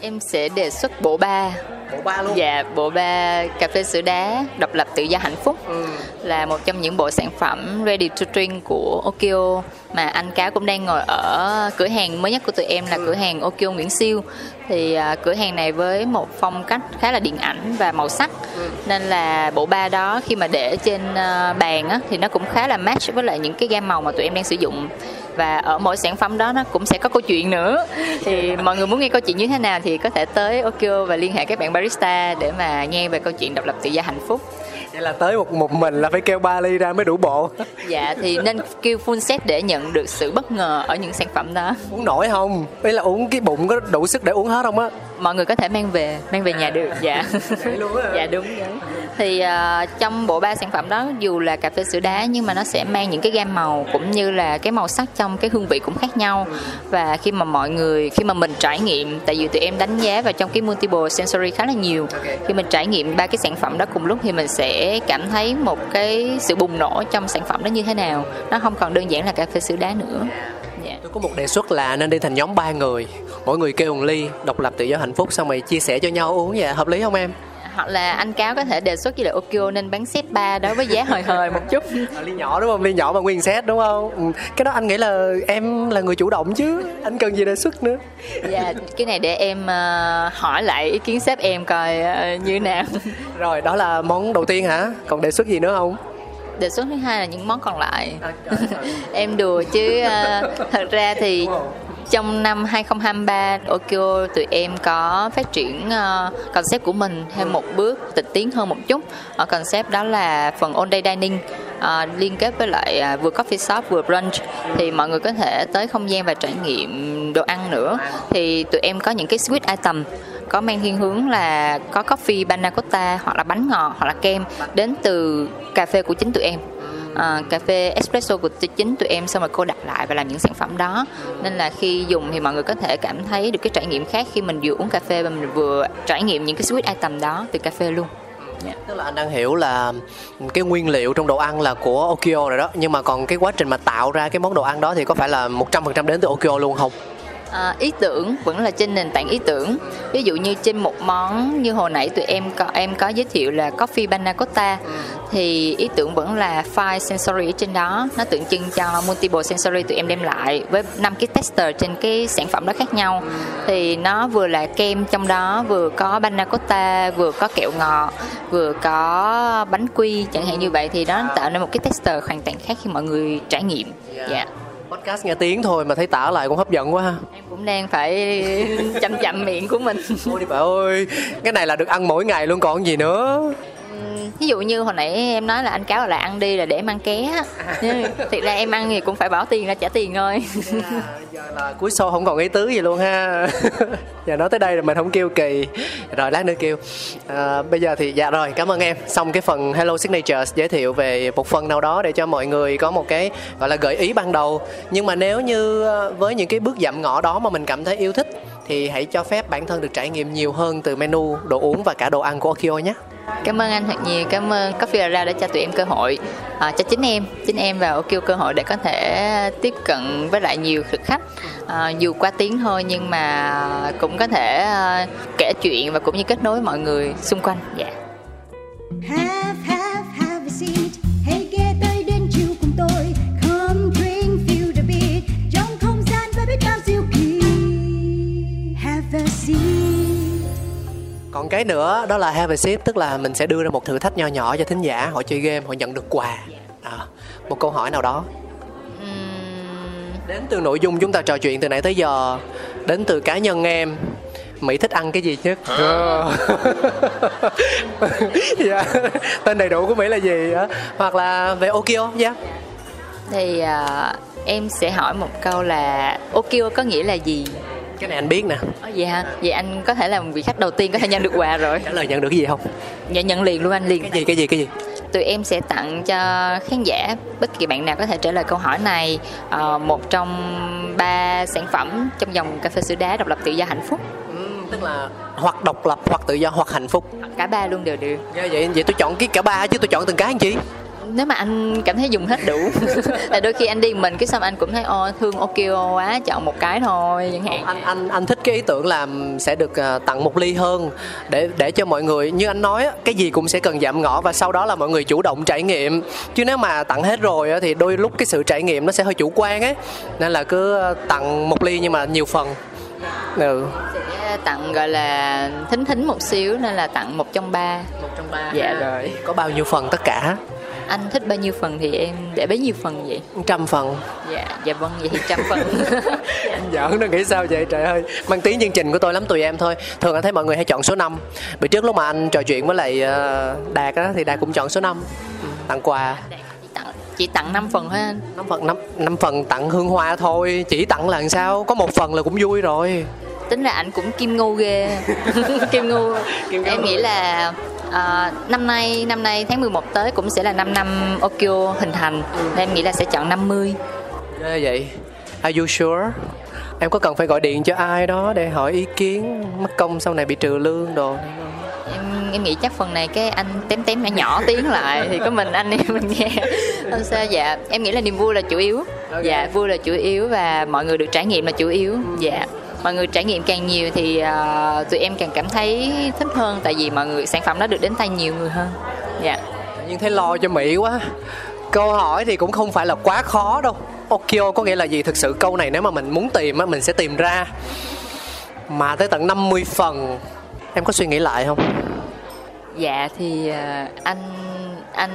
Em sẽ đề xuất bộ ba. Bộ ba luôn? Dạ bộ ba cà phê sữa đá độc lập tự do hạnh phúc. Ừ. là một trong những bộ sản phẩm ready to drink của Okio mà anh cáo cũng đang ngồi ở cửa hàng mới nhất của tụi em là cửa hàng Okio Nguyễn Siêu. Thì uh, cửa hàng này với một phong cách khá là điện ảnh và màu sắc. Nên là bộ ba đó khi mà để trên uh, bàn á, thì nó cũng khá là match với lại những cái gam màu mà tụi em đang sử dụng và ở mỗi sản phẩm đó nó cũng sẽ có câu chuyện nữa. Thì mọi người muốn nghe câu chuyện như thế nào thì có thể tới Okio và liên hệ các bạn barista để mà nghe về câu chuyện độc lập tự do hạnh phúc vậy là tới một một mình là phải kêu ba ly ra mới đủ bộ. Dạ thì nên kêu full set để nhận được sự bất ngờ ở những sản phẩm đó. Uống nổi không? Đây là uống cái bụng có đủ sức để uống hết không á? Mọi người có thể mang về mang về nhà được dạ. Luôn á? Dạ đúng đúng thì uh, trong bộ ba sản phẩm đó dù là cà phê sữa đá nhưng mà nó sẽ mang những cái gam màu cũng như là cái màu sắc trong cái hương vị cũng khác nhau. Và khi mà mọi người khi mà mình trải nghiệm tại vì tụi em đánh giá vào trong cái multiple sensory khá là nhiều. Khi mình trải nghiệm ba cái sản phẩm đó cùng lúc thì mình sẽ cảm thấy một cái sự bùng nổ trong sản phẩm đó như thế nào? Nó không còn đơn giản là cà phê sữa đá nữa. Yeah. tôi có một đề xuất là nên đi thành nhóm ba người. Mỗi người kêu một ly, độc lập tự do hạnh phúc, xong rồi chia sẻ cho nhau uống. Vậy hợp lý không em? Hoặc là anh cáo có thể đề xuất với lại Okio nên bán set 3 đối với giá hời hời một chút. À, ly nhỏ đúng không? Ly nhỏ mà nguyên set đúng không? Ừ. cái đó anh nghĩ là em là người chủ động chứ anh cần gì đề xuất nữa? Dạ cái này để em uh, hỏi lại ý kiến sếp em coi uh, như nào. Rồi đó là món đầu tiên hả? Còn đề xuất gì nữa không? Đề xuất thứ hai là những món còn lại. Em đùa chứ uh, thật ra thì trong năm 2023 Okio tụi em có phát triển uh, concept của mình thêm một bước tịch tiến hơn một chút. Ở concept đó là phần on day dining uh, liên kết với lại uh, vừa coffee shop vừa brunch. Thì mọi người có thể tới không gian và trải nghiệm đồ ăn nữa. Thì tụi em có những cái sweet item có mang thiên hướng là có coffee panna cotta hoặc là bánh ngọt hoặc là kem đến từ cà phê của chính tụi em. Ờ, cà phê espresso của chính tụi em xong rồi cô đặt lại và làm những sản phẩm đó nên là khi dùng thì mọi người có thể cảm thấy được cái trải nghiệm khác khi mình vừa uống cà phê và mình vừa trải nghiệm những cái sweet item đó từ cà phê luôn Yeah. Tức là anh đang hiểu là cái nguyên liệu trong đồ ăn là của Okio rồi đó, Nhưng mà còn cái quá trình mà tạo ra cái món đồ ăn đó thì có phải là 100% đến từ Okio luôn không? À, ý tưởng vẫn là trên nền tảng ý tưởng. Ví dụ như trên một món như hồi nãy tụi em có em có giới thiệu là coffee panna cotta thì ý tưởng vẫn là five sensory ở trên đó. Nó tượng trưng cho multiple sensory tụi em đem lại với năm cái tester trên cái sản phẩm đó khác nhau. Thì nó vừa là kem trong đó vừa có panna cotta vừa có kẹo ngọt vừa có bánh quy chẳng hạn như vậy. Thì nó tạo nên một cái tester hoàn toàn khác khi mọi người trải nghiệm. Dạ. yeah podcast nghe tiếng thôi mà thấy tả lại cũng hấp dẫn quá ha. Em cũng đang phải chậm chậm miệng của mình. Ôi đi bà ơi cái này là được ăn mỗi ngày luôn còn gì nữa ví dụ như hồi nãy em nói là anh cáo là ăn đi là để em ăn ké nhưng thiệt ra em ăn thì cũng phải bỏ tiền ra trả tiền thôi. À, giờ là cuối show không còn ý tứ gì luôn ha. Giờ nói tới đây rồi mình không kêu kỳ. Rồi lát nữa kêu. À, bây giờ thì dạ rồi cảm ơn em. Xong cái phần hello signature giới thiệu về một phần nào đó để cho mọi người có một cái gọi là gợi ý ban đầu. Nhưng mà nếu như ờ, với những cái bước dặm ngõ đó mà mình cảm thấy yêu thích thì hãy cho phép bản thân được trải nghiệm nhiều hơn từ menu đồ uống và cả đồ ăn của Okio nhé. Cảm ơn anh thật nhiều. Cảm ơn Coffee Ra đã cho tụi em cơ hội à, cho chính em chính em và Okio cơ hội để có thể tiếp cận với lại nhiều thực khách. À, dù qua tiếng thôi nhưng mà cũng có thể uh, kể chuyện và cũng như kết nối mọi người xung quanh. Dạ. Yeah. Còn cái nữa đó là have a sip tức là mình sẽ đưa ra một thử thách nho nhỏ cho thính giả họ chơi game họ nhận được quà. À, một câu hỏi nào đó. Đến từ nội dung chúng ta trò chuyện từ nãy tới giờ. Đến từ cá nhân em mỹ thích ăn cái gì nhất? Dạ tên đầy đủ của mỹ là gì á? Hoặc là về okio dạ. Thì uh, em sẽ hỏi một câu là Okio có nghĩa là gì cái này anh biết nè. Ồ, vậy hả? Vậy anh có thể là vị khách đầu tiên có thể nhận được quà rồi. Trả lời nhận được cái gì không? Dạ nhận liền luôn anh liền. Cái gì cái gì cái gì? Tụi em sẽ tặng cho khán giả bất kỳ bạn nào có thể trả lời câu hỏi này ờ, một trong ba sản phẩm trong dòng cà phê sữa đá độc lập tự do hạnh phúc. Ừ, tức là hoặc độc lập hoặc tự do hoặc hạnh phúc. Cả ba luôn đều được. Dạ, vậy vậy tôi chọn cái cả ba chứ tôi chọn từng cái anh chị nếu mà anh cảm thấy dùng hết đủ. Là đôi khi anh đi mình cái xong anh cũng thấy ô thương Okio quá chọn một cái thôi chẳng hạn. Anh anh anh thích cái ý tưởng là sẽ được à, tặng một ly hơn để để cho mọi người như anh nói cái gì cũng sẽ cần giảm ngõ và sau đó là mọi người chủ động trải nghiệm. Chứ nếu mà tặng hết rồi thì đôi lúc cái sự trải nghiệm nó sẽ hơi chủ quan ấy. Nên là cứ à, tặng một ly nhưng mà nhiều phần. Ừ. sẽ tặng gọi là thính thính một xíu nên là tặng một trong ba. Một trong ba dạ. rồi có bao nhiêu phần tất cả anh thích bao nhiêu phần thì em để bấy nhiêu phần vậy? Trăm phần. Dạ dạ vâng vậy thì trăm phần. Anh giỡn nó nghĩ sao vậy trời ơi. Mang tiếng chương trình của tôi lắm tụi em thôi. Thường anh thấy mọi người hay chọn số 5 bữa trước lúc mà anh trò chuyện với lại ờ, đạt á thì đạt cũng chọn số 5 tặng quà. Chỉ tặng chỉ tặng 5 phần thôi anh. Năm phần năm năm phần tặng hương hoa thôi. Chỉ tặng là sao? Có một phần là cũng vui rồi. Tính là anh cũng kim ngu ghê. Kim ngu Kim ngu. em nghĩ là à, năm nay năm nay tháng 11 tới cũng sẽ là 5 năm Okio hình thành. Nên em nghĩ là sẽ chọn 50 ghê vậy. Are you sure? Em có cần phải gọi điện cho ai đó để hỏi ý kiến? Mất công sau này bị trừ lương đồ. Em em nghĩ chắc phần này cái anh tém tém nhỏ nhỏ tiếng lại thì có mình anh em mình nghe. Không sao dạ. Em nghĩ là niềm vui là chủ yếu. Dạ vui là chủ yếu và mọi người được trải nghiệm là chủ yếu. Dạ mọi người trải nghiệm càng nhiều thì à, tụi em càng cảm thấy thích hơn tại vì mọi người sản phẩm đó được đến tay nhiều người hơn. Dạ. Nhưng thấy lo cho mỹ quá. Câu hỏi thì cũng không phải là quá khó đâu. Okio có nghĩa là gì? Thực sự câu này nếu mà mình muốn tìm á mình sẽ tìm ra. Mà tới tận 50 phần. Em có suy nghĩ lại không? Dạ thì à, anh anh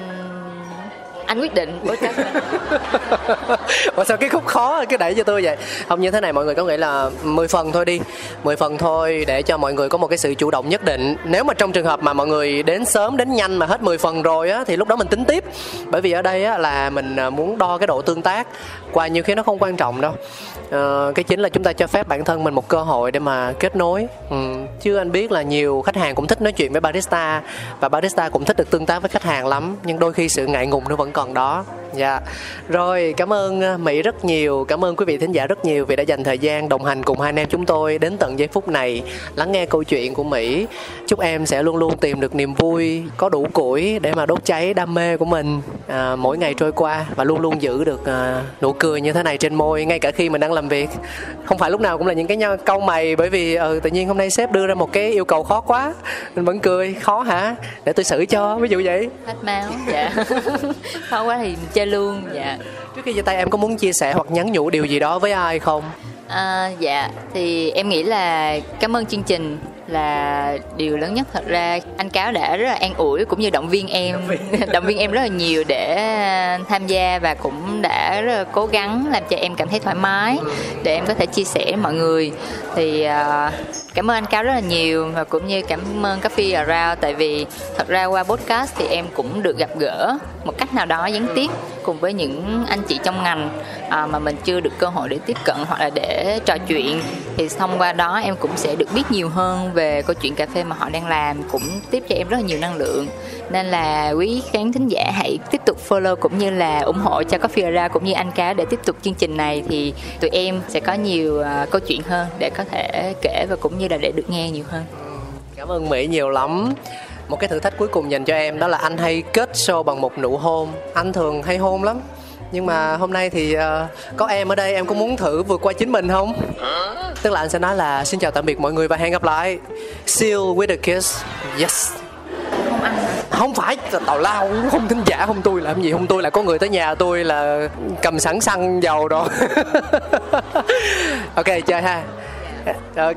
anh quyết định. Bữa sao? Ủa sao cái khúc khó cứ đẩy cho tôi vậy? Không như thế này mọi người có nghĩ là 10 phần thôi đi. 10 phần thôi để cho mọi người có một cái sự chủ động nhất định. Nếu mà trong trường hợp mà mọi người đến sớm đến nhanh mà hết 10 phần rồi á Thì lúc đó mình tính tiếp. Bởi vì ở đây á là mình à, muốn đo cái độ tương tác Qua nhiều khi nó không quan trọng đâu. Ờ, cái chính là chúng ta cho phép bản thân mình một cơ hội để mà kết nối. Ừ. chứ anh biết là nhiều khách hàng cũng thích nói chuyện với barista và barista cũng thích được tương tác với khách hàng lắm nhưng đôi khi sự ngại ngùng nó vẫn còn đó. Dạ. Rồi cảm ơn ờ, mỹ rất nhiều. Cảm ơn quý vị thính giả rất nhiều vì đã dành thời gian đồng hành cùng hai anh em chúng tôi đến tận giây phút này lắng nghe câu chuyện của mỹ. Chúc em sẽ luôn luôn tìm được niềm vui có đủ củi để mà đốt cháy đam mê của mình à, mỗi ngày trôi qua và luôn luôn giữ được à, nụ cười như thế này trên môi ngay cả khi mình đang làm việc. Không phải lúc nào cũng là những cái câu mày bởi vì ừ, tự nhiên hôm nay sếp đưa ra một cái yêu cầu khó quá. Mình vẫn cười khó hả? Để tôi xử cho ví dụ vậy. Hết máu. Dạ khó quá thì chơi luôn dạ. Trước khi chia tay em có muốn chia sẻ hoặc nhắn nhủ điều gì đó với ai không? À, dạ thì em nghĩ là cảm ơn chương trình là điều lớn nhất. Thật ra anh cáo đã rất là an ủi cũng như động viên em. Động viên. Em rất là nhiều để tham gia và cũng đã rất là cố gắng làm cho em cảm thấy thoải mái để em có thể chia sẻ với mọi người. Thì à, cảm ơn anh cáo rất là nhiều và cũng như cảm ơn Coffee Around. Tại vì thật ra qua podcast thì em cũng được gặp gỡ một cách nào đó gián tiếp cùng với những anh chị trong ngành à, mà mình chưa được cơ hội để tiếp cận hoặc là để trò chuyện. Thì thông qua đó em cũng sẽ được biết nhiều hơn về câu chuyện cà phê mà họ đang làm cũng tiếp cho em rất là nhiều năng lượng. Nên là quý khán thính giả hãy tiếp tục follow cũng như là ủng hộ cho Coffee Ra cũng như anh cá để tiếp tục chương trình này thì tụi em sẽ có nhiều uh, câu chuyện hơn để có thể kể và cũng như là để được nghe nhiều hơn. Cảm ơn mỹ nhiều lắm một cái thử thách cuối cùng dành cho em đó là anh hay kết show bằng một nụ hôn. Anh thường hay hôn lắm. Nhưng mà hôm nay thì ờ, có em ở đây em có muốn thử vượt qua chính mình không? Tức là anh sẽ nói là xin chào tạm biệt mọi người và hẹn gặp lại. Seal with a kiss. Yes. Không ăn không phải. Tào lao không thính giả không tôi làm gì không tôi là có người tới nhà tôi là cầm sẵn xăng dầu rồi ok chơi ha ok.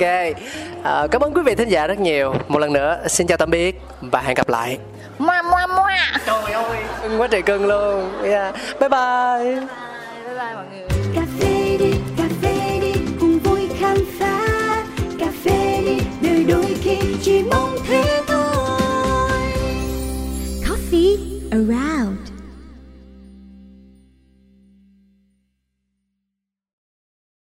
À, cảm ơn quý vị thính giả rất nhiều. Một lần nữa xin chào tạm biệt và hẹn gặp lại. Moa moa moa. trời ơi cưng quá trời cưng luôn. Yeah. bye bye. Bye bye mọi người. cà phê đi cà phê đi cùng vui khám phá. Cà phê đi đời đôi khi chỉ mong thế thôi. Coffee around